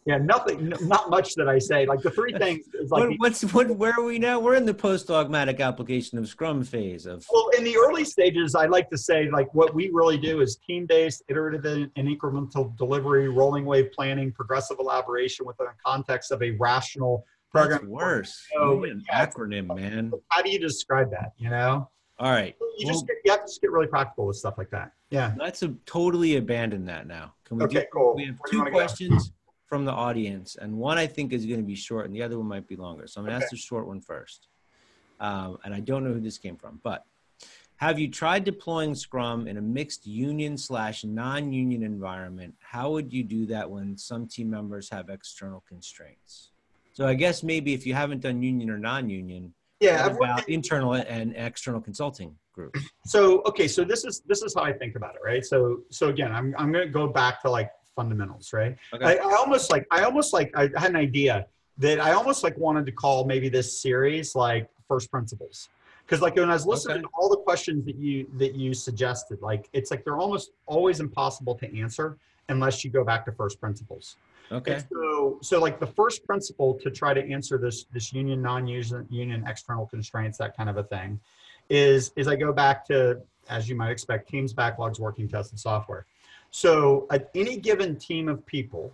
Yeah, nothing, not much that I say. Like the three things is like What, what's what? Where are we now? We're in the post dogmatic application of Scrum phase of. Well, in the early stages, I like to say like what we really do is team-based, iterative, and incremental delivery, rolling wave planning, progressive elaboration within the context of a rational That's program. worse. So, an yeah. acronym, man. How do you describe that? You know, All right. you Well, just get, you have to just get really practical with stuff like that. Yeah. let's totally abandon that now. Can we do Okay. Cool. We have Where two questions from the audience, and one I think is going to be short, and the other one might be longer. So I'm going to ask the short one first. Um, and I don't know who this came from, but have you tried deploying Scrum in a mixed union slash non-union environment? How would you do that when some team members have external constraints? So I guess maybe if you haven't done union or non-union, Yeah. about internal and external consulting groups? so okay so this is this is how i think about it right so so again i'm, I'm going to go back to like fundamentals right Okay. I, I almost like i almost like i had an idea that i almost like wanted to call maybe this series like first principles because like when i was listening Okay. to all the questions that you that you suggested like it's like they're almost always impossible to answer unless you go back to first principles Okay. and so, so like the first principle to try to answer this this union non-union union external constraints that kind of a thing is is I go back to as you might expect teams backlogs working tests, and software. So at any given team of people,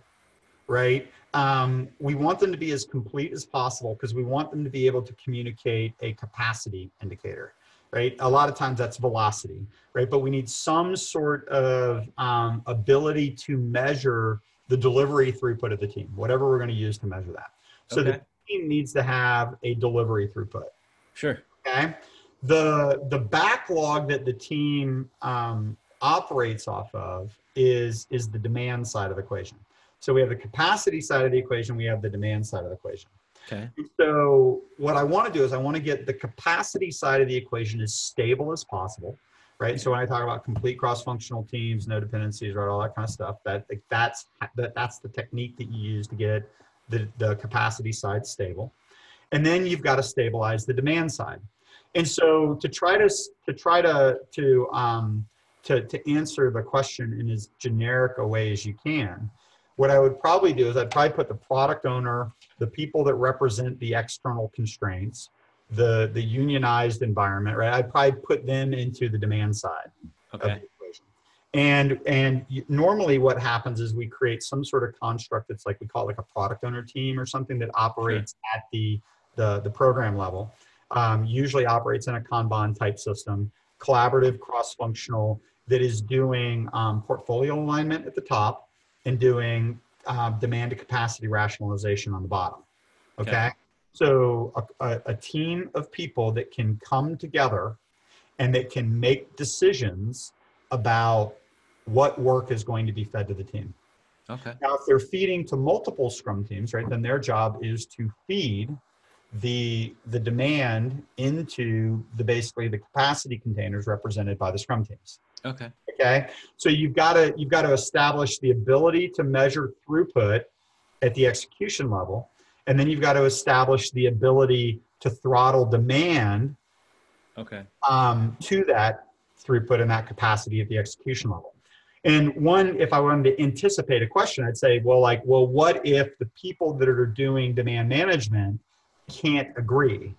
right? Um, we want them to be as complete as possible because we want them to be able to communicate a capacity indicator, right? A lot of times that's velocity, right? But we need some sort of um, ability to measure the delivery throughput of the team, whatever we're going to use to measure that. So the team needs to have a delivery throughput. Sure. Okay. The the backlog that the team um, operates off of is is the demand side of the equation. So we have the capacity side of the equation, we have the demand side of the equation. Okay. So what I want to do is I want to get the capacity side of the equation as stable as possible, right? So when I talk about complete cross-functional teams, no dependencies, right, all that kind of stuff, that like, that's that, that's the technique that you use to get the, the capacity side stable. And then you've got to stabilize the demand side. And so to try to to try to to um, to, to answer the question in as generic a way as you can, what I would probably do is I'd probably put the product owner, the people that represent the external constraints, the the unionized environment, right? I'd probably put them into the demand side okay. of the equation. And and normally what happens is we create some sort of construct that's like we call it like a product owner team or something that operates sure. at the the the program level. Um, usually operates in a Kanban type system, collaborative, cross-functional, that is doing um, portfolio alignment at the top and doing uh, demand to capacity rationalization on the bottom. Okay. okay. So a, a, a team of people that can come together and that can make decisions about what work is going to be fed to the team. Okay. Now, if they're feeding to multiple Scrum teams, right, then their job is to feed the the demand into the basically the capacity containers represented by the Scrum teams. Okay. Okay. So you've got to you've got to establish the ability to measure throughput at the execution level, and then you've got to establish the ability to throttle demand. Okay. Um, to that throughput and that capacity at the execution level. And one, if I wanted to anticipate a question, I'd say, well, like, well, what if the people that are doing demand management can't agree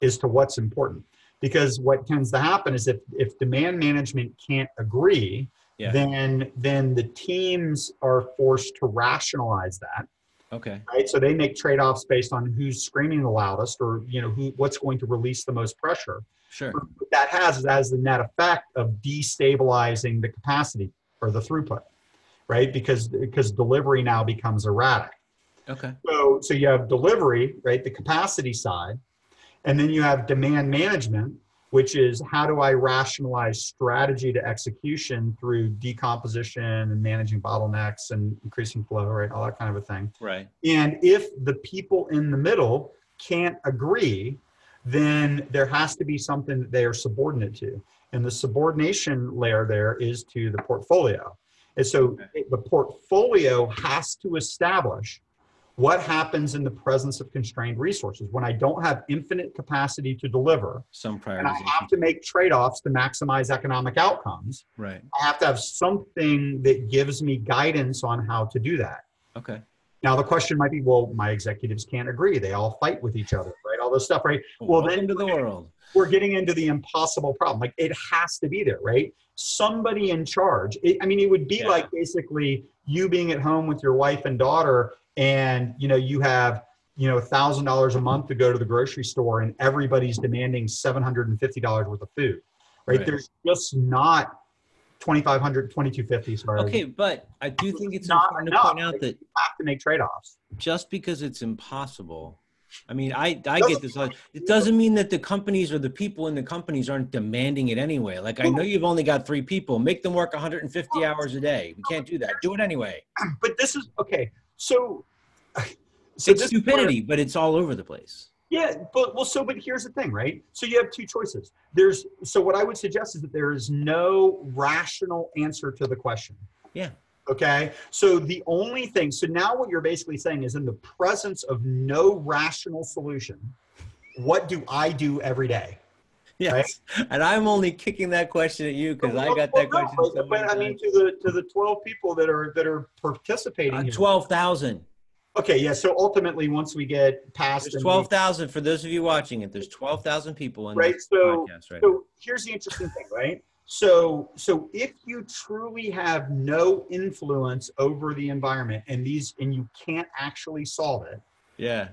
as to what's important? Because what tends to happen is if if demand management can't agree yeah. then then the teams are forced to rationalize that. Okay. Right? So they make trade-offs based on who's screaming the loudest or you know who what's going to release the most pressure. Sure. What that has as the net effect of destabilizing the capacity or the throughput right? Because because delivery now becomes erratic. Okay. So so you have delivery right? The capacity side and then you have demand management, which is how do I rationalize strategy to execution through decomposition and managing bottlenecks and increasing flow, right? All that kind of a thing. Right. And if the people in the middle can't agree, then there has to be something that they are subordinate to. And the subordination layer there is to the portfolio. And so okay. the portfolio has to establish what happens in the presence of constrained resources when I don't have infinite capacity to deliver? Some And I have to make trade-offs to maximize economic outcomes. Right. I have to have something that gives me guidance on how to do that. Okay. Now the question might be, well, my executives can't agree. They all fight with each other, right? All this stuff, right? Well, then into the world. We're getting into the impossible problem. Like it has to be there, right? Somebody in charge. It, I mean, it would be yeah. like basically you being at home with your wife and daughter and you know you have you know thousand dollars a month to go to the grocery store and everybody's demanding seven hundred and fifty dollars worth of food right? right? there's just not 2500 2250 sorry okay but i do think it's, it's important enough. to point out that you have to make trade-offs just because it's impossible I mean, I I get this. Uh, it doesn't mean that the companies or the people in the companies aren't demanding it anyway. Like I know you've only got three people. Make them work 150 hours a day. We can't do that. Do it anyway. But this is okay. So, so it's stupidity, where, but it's all over the place. Yeah, but well, so but here's the thing, right? So you have two choices. There's so what I would suggest is that there is no rational answer to the question. Yeah. Okay. So the only thing, so now what you're basically saying is in the presence of no rational solution, what do I do every day? Yes. Right? And I'm only kicking that question at you because I got that well, question. No, but, but I mean to the to the 12 people that are that are participating. Uh, twelve thousand. Okay, yeah. So ultimately, once we get past there's twelve thousand for those of you watching it. There's twelve thousand people in right. so, right so now. here's the interesting thing, right? So so if you truly have no influence over the environment and these and you can't actually solve it, yeah,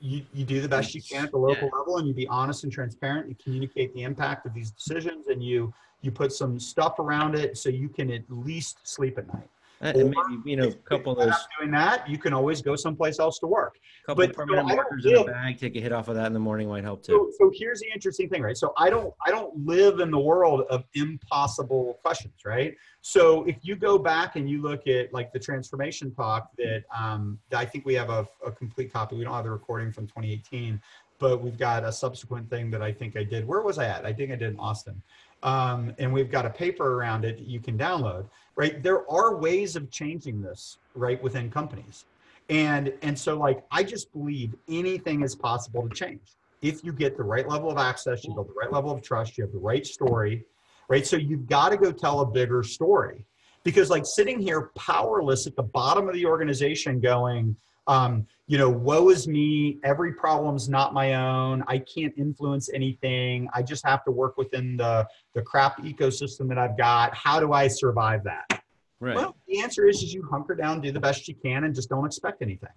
you, you do the best you can at the local yeah. level and you be honest and transparent you communicate the impact of these decisions and you you put some stuff around it so you can at least sleep at night Uh, and maybe you know, a couple of those. Doing that, you can always go someplace else to work. couple but, permanent so markers in a bag, take a hit off of that in the morning might help too. So, so here's the interesting thing, right? So I don't I don't live in the world of impossible questions, right? So if you go back and you look at like the transformation talk that um, I think we have a, a complete copy. We don't have the recording from 2018, but we've got a subsequent thing that I think I did. Where was I at? I think I did in Austin. Um, and we've got a paper around it you can download, right? There are ways of changing this, right, within companies. And and so like I just believe anything is possible to change if you get the right level of access, you build the right level of trust, you have the right story, right? So you've got to go tell a bigger story because like sitting here powerless at the bottom of the organization going, um, you know, woe is me, every problem's not my own, I can't influence anything, I just have to work within the, the crap ecosystem that I've got. How do I survive that? Right. Well, the answer is, is you hunker down, do the best you can, and just don't expect anything.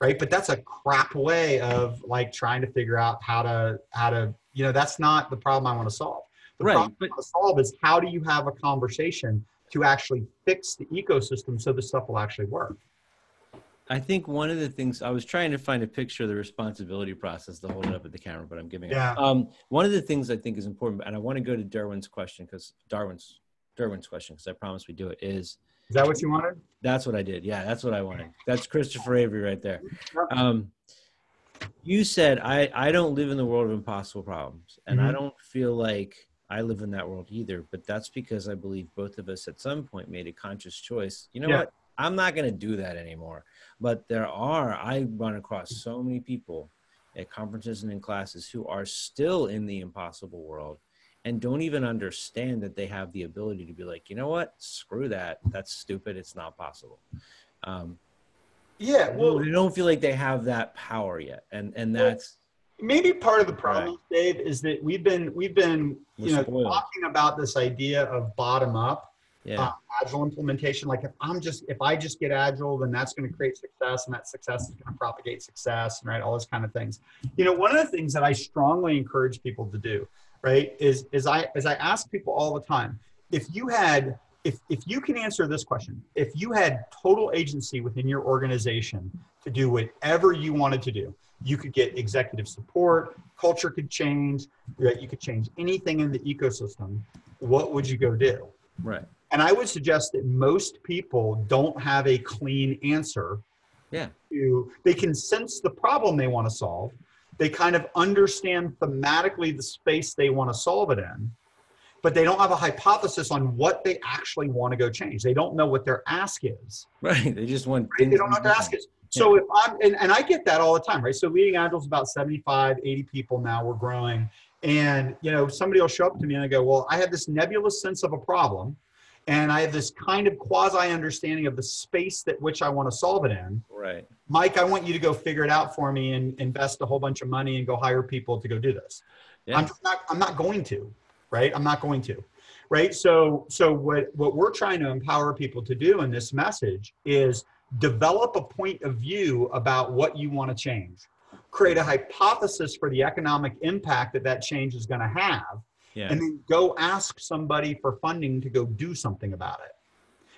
Right. But that's a crap way of like trying to figure out how to how to, you know, that's not the problem I want to solve. The Right, problem but- I want to solve is how do you have a conversation to actually fix the ecosystem so the stuff will actually work. I think one of the things I was trying to find a picture of the responsibility process to hold it up at the camera, but I'm giving Yeah. up. Um, one of the things I think is important, and I want to go to Darwin's question because Darwin's Darwin's question because I promised we do it is Is that what you wanted? that's what I did. Yeah, that's what I wanted. That's Christopher Avery right there. Um, you said I I don't live in the world of impossible problems, and I Mhm. don't feel like I live in that world either. But that's because I believe both of us at some point made a conscious choice. You know Yeah. what? I'm not going to do that anymore. But there are I run across so many people at conferences and in classes who are still in the impossible world and don't even understand that they have the ability to be like, you know what? Screw that. That's stupid. It's not possible. Um, Yeah. Well, they don't feel like they have that power yet, and and that's maybe part of the problem, Dave, is that we've been we've been you We're know spoiled. talking about this idea of bottom up yeah, uh, agile implementation. Like if I'm just if I just get agile, then that's going to create success, and that success is going to propagate success, and right, all those kind of things. You know, one of the things that I strongly encourage people to do, right, is is I as I ask people all the time, if you had if if you can answer this question, if you had total agency within your organization to do whatever you wanted to do, you could get executive support, culture could change, right? You could change anything in the ecosystem. What would you go do? right, And I would suggest that most people don't have a clean answer. Yeah. To, they can sense the problem they want to solve. They kind of understand thematically the space they want to solve it in, but they don't have a hypothesis on what they actually want to go change. They don't know what their ask is. right. They just want Right? They don't know to what to ask is. So if I'm, and, and I get that all the time, right? So LeadingAgile is about 75, 80 people now. We're growing. And, you know, somebody will show up to me and I go, well, I have this nebulous sense of a problem. And I have this kind of quasi understanding of the space that which I want to solve it in. Right. Mike, I want you to go figure it out for me and invest a whole bunch of money and go hire people to go do this. Yeah. I'm not, I'm not going to, right? I'm not going to. Right. So so what what we're trying to empower people to do in this message is develop a point of view about what you want to change. Create a hypothesis for the economic impact that that change is going to have Yeah. and then go ask somebody for funding to go do something about it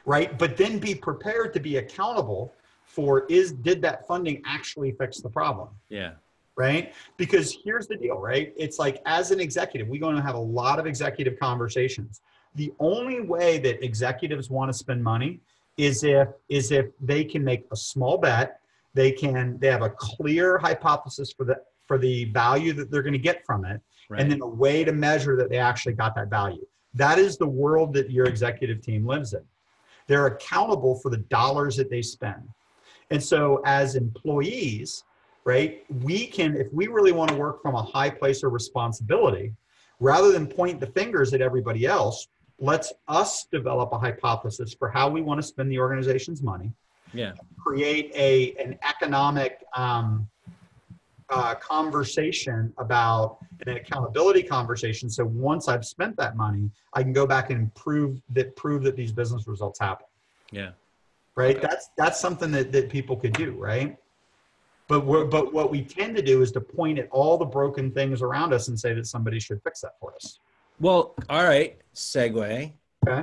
right? But then be prepared to be accountable for is did that funding actually fix the problem? Yeah. right? Because here's the deal right? It's like as an executive we're going to have a lot of executive conversations. The only way that executives want to spend money is if is if they can make a small bet they can they have a clear hypothesis for the for the value that they're going to get from it Right. and then a way to measure that they actually got that value. That is the world that your executive team lives in. They're accountable for the dollars that they spend. And so, as employees, right, we can, if we really want to work from a high place of responsibility, rather than point the fingers at everybody else, let's us develop a hypothesis for how we want to spend the organization's money yeah. create a an economic um, uh, conversation about an accountability conversation. So once I've spent that money, I can go back and prove that prove that these business results happen. Yeah. Right. That's that's something that, that people could do. Right. But we're, but what we tend to do is to point at all the broken things around us and say that somebody should fix that for us. Well, all right. Segue Okay.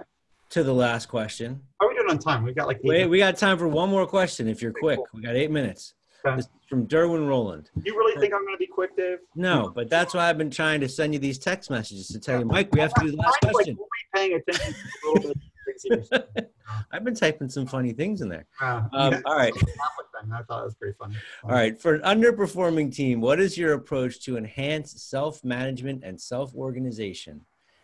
to the last question. Are we doing on time. We've got like. Wait, minutes. we got time for one more question. If you're Okay, quick, cool. we got eight minutes. Okay. This is from Derwin Roland. You really think I'm going to be quick, Dave? No, but that's why I've been trying to send you these text messages to tell you, Mike, we have to do the last I'm like question. only paying attention a little bit. of things that you're saying. I've been typing some funny things in there. Uh, Um, yeah, all right. Catholic thing. I thought it was pretty funny. All right. For an underperforming team, what is your approach to enhance self management and self organization?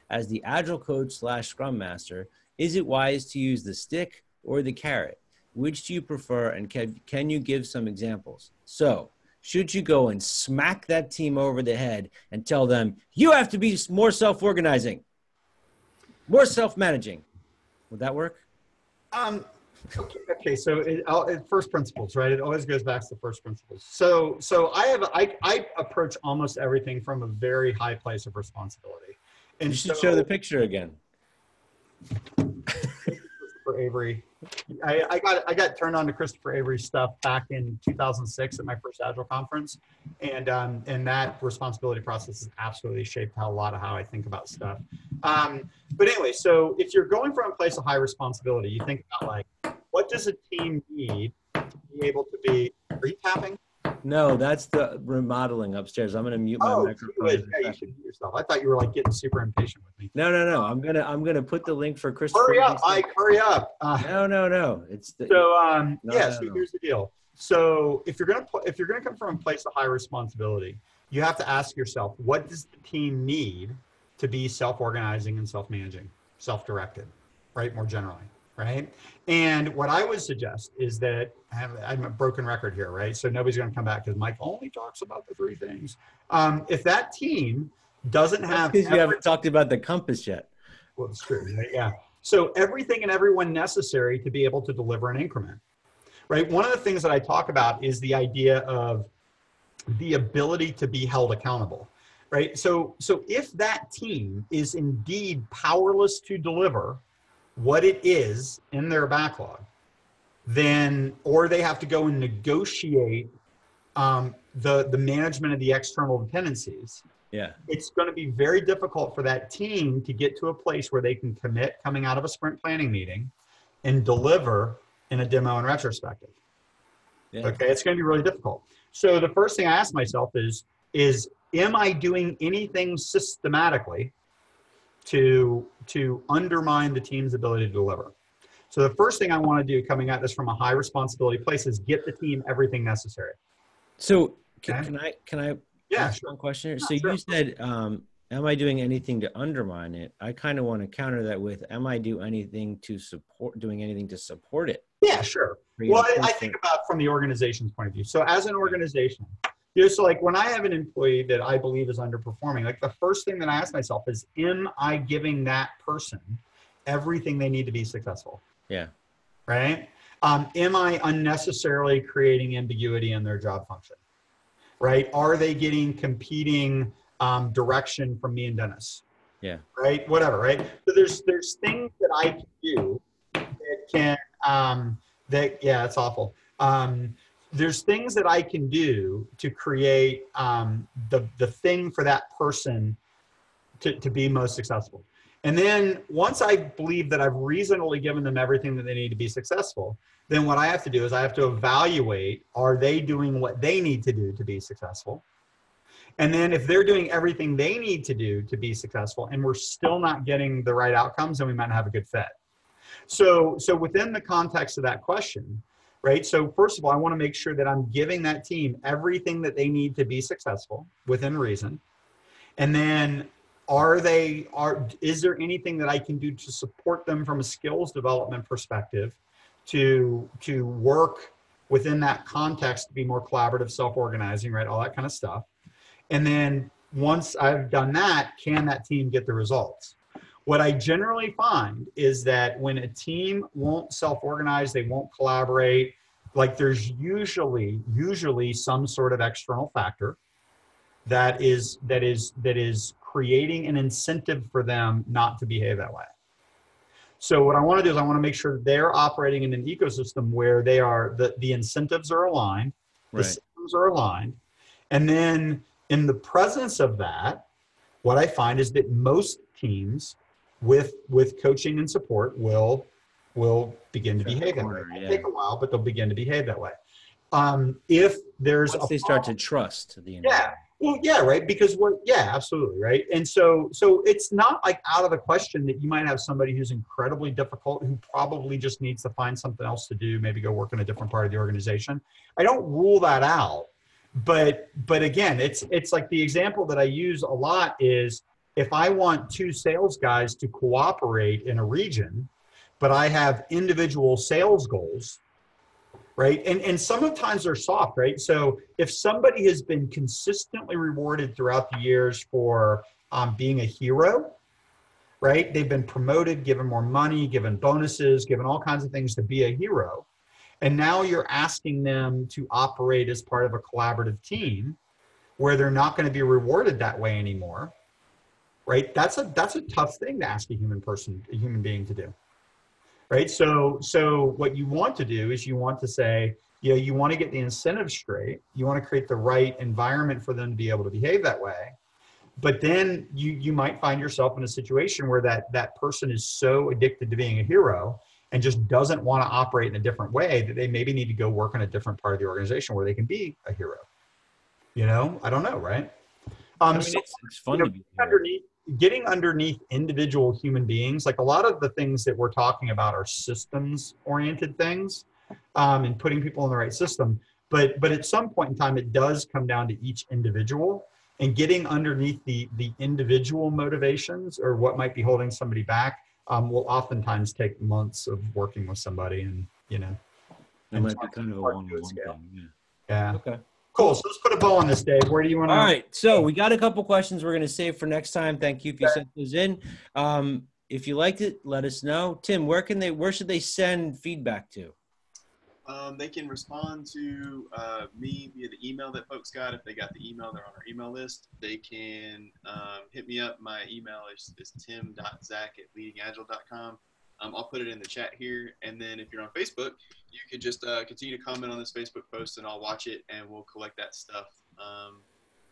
As the agile coach slash scrum master, is it wise to use the stick or the carrot? Which do you prefer? And can, can you give some examples? So, should you go and smack that team over the head and tell them, you have to be more self organizing, more self managing? Would that work? Um, okay, okay, so it, it, first principles, right? It always goes back to the first principles. So, so I have I, I approach almost everything from a very high place of responsibility. And You should so, show the picture again. Christopher Avery. I, I got I got turned on to Christopher Avery stuff back in 2006 at my first Agile conference, and um, and that responsibility process has absolutely shaped how a lot of how I think about stuff. Um, but anyway, so if you're going from a place of high responsibility, you think about like what does a team need to be able to be? Are you tapping? No, that's the remodeling upstairs. I'm going to mute my Oh, microphone. yeah, you should mute yourself. I thought you were like getting super impatient with me. No, no, no. I'm gonna I'm gonna put the link for Christopher. Hurry up, Easton. Ike! Hurry up! Uh, No, no, no. It's the, So um, No, yeah, no, so no. here's the deal. So if you're gonna if you're gonna come from a place of high responsibility, you have to ask yourself, what does the team need to be self-organizing and self-managing, self-directed, right? More generally, right? And what I would suggest is that I have, I'm a broken record here, right? So nobody's gonna come back because Mike only talks about the three things. Um, if that team doesn't have because you haven't talked about the compass yet. well, it's true. Right? Yeah. So everything and everyone necessary to be able to deliver an increment, right? One of the things that I talk about is the idea of the ability to be held accountable, right? So, so if that team is indeed powerless to deliver what it is in their backlog, then, or they have to go and negotiate um, the the management of the external dependencies Yeah. it's going to be very difficult for that team to get to a place where they can commit coming out of a sprint planning meeting and deliver in a demo and retrospective. Yeah. Okay, it's going to be really difficult. So the first thing I ask myself is is am I doing anything systematically to to undermine the team's ability to deliver? So the first thing I want to do coming at this from a high responsibility place is get the team everything necessary. So can, Okay. can I can I Yeah, ask sure. one question? here? Yeah, so sure. you said, um, am I doing anything to undermine it? I kind of want to counter that with, am I do anything to support doing anything to support it? Yeah, sure. Well, I, culture- think about from the organization's point of view. So as an organization, you know, so like when I have an employee that I believe is underperforming, like the first thing that I ask myself is, am I giving that person everything they need to be successful? Yeah. Right? Um, am I unnecessarily creating ambiguity in their job function? Right? Are they getting competing um, direction from me and Dennis? Yeah. Right? Whatever. Right? So there's there's things that I can do that can um, that yeah, it's awful. Um, there's things that I can do to create um, the the thing for that person to, to be most successful. And then once I believe that I've reasonably given them everything that they need to be successful, then what I have to do is I have to evaluate are they doing what they need to do to be successful? And then if they're doing everything they need to do to be successful and we're still not getting the right outcomes, then we might not have a good fit. So so within the context of that question, right? So first of all, I want to make sure that I'm giving that team everything that they need to be successful within reason. And then are they are is there anything that I can do to support them from a skills development perspective to to work within that context to be more collaborative, self-organizing, right? All that kind of stuff. And then once I've done that, can that team get the results? What I generally find is that when a team won't self-organize, they won't collaborate, like there's usually usually some sort of external factor that is that is that is creating an incentive for them not to behave that way. So what I want to do is I want to make sure they're operating in an ecosystem where they are the, the incentives are aligned, the Right. systems are aligned, and then in the presence of that, what I find is that most teams with with coaching and support will will begin to behave that way. Yeah. take a while, but they'll begin to behave that way. Um, if there's Once a they start to trust the yeah. Well, yeah, right. Because what? Yeah, absolutely, right. And so, so it's not like out of the question that you might have somebody who's incredibly difficult, who probably just needs to find something else to do, maybe go work in a different part of the organization. I don't rule that out, but but again, it's it's like the example that I use a lot is if I want two sales guys to cooperate in a region, but I have individual sales goals right? And and sometimes they're soft, right? So if somebody has been consistently rewarded throughout the years for um, being a hero, right? They've been promoted, given more money, given bonuses, given all kinds of things to be a hero, and now you're asking them to operate as part of a collaborative team where they're not going to be rewarded that way anymore right? That's a that's a tough thing to ask a human person a human being to do right? So so what you want to do is you want to say you know you want to get the incentive straight. You want to create the right environment for them to be able to behave that way. But then you you might find yourself in a situation where that that person is so addicted to being a hero and just doesn't want to operate in a different way that they maybe need to go work in a different part of the organization where they can be a hero. You know? I don't know right? I um mean, so- it's, it's fun you know, underneath getting underneath individual human beings like a lot of the things that we're talking about are systems oriented things um, and putting people in the right system but but at some point in time it does come down to each individual and getting underneath the the individual motivations or what might be holding somebody back um, will oftentimes take months of working with somebody and you know That and might be kind of a talk one to a on one thing. Yeah. yeah Okay. Cool so let's put a bow on this dave where do you want to All right. So we got a couple questions we're going to save for next time. Thank you if you Okay. sent those in. Um, if you liked it, let us know. Tim, where can they? Where should they send feedback to? Um, they can respond to uh, me via the email that folks got. If they got the email, they're on our email list. They can um, hit me up. My email is, is tim.zach at leadingagile.com. Um, I'll put it in the chat here. And then if you're on Facebook, you could just uh, continue to comment on this Facebook post and I'll watch it and we'll collect that stuff, um,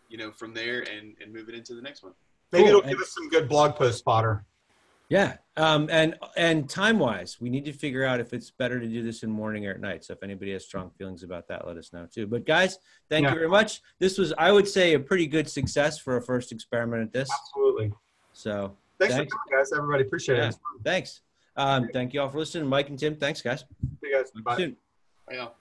you know, from there and, and move it into the next one. maybe Cool. it'll give us some good blog post fodder Yeah. Um, and and time wise, we need to figure out if it's better to do this in morning or at night. So if anybody has strong feelings about that, let us know too. But guys, thank Yeah. you very much. This was, I would say, a pretty good success for a first experiment at this. absolutely So thanks, Thanks. for coming guys everybody appreciate Yeah. it thanks. Um, thank you all for listening. Mike and Tim, thanks, guys. See you guys. See Bye. soon. Bye, y'all.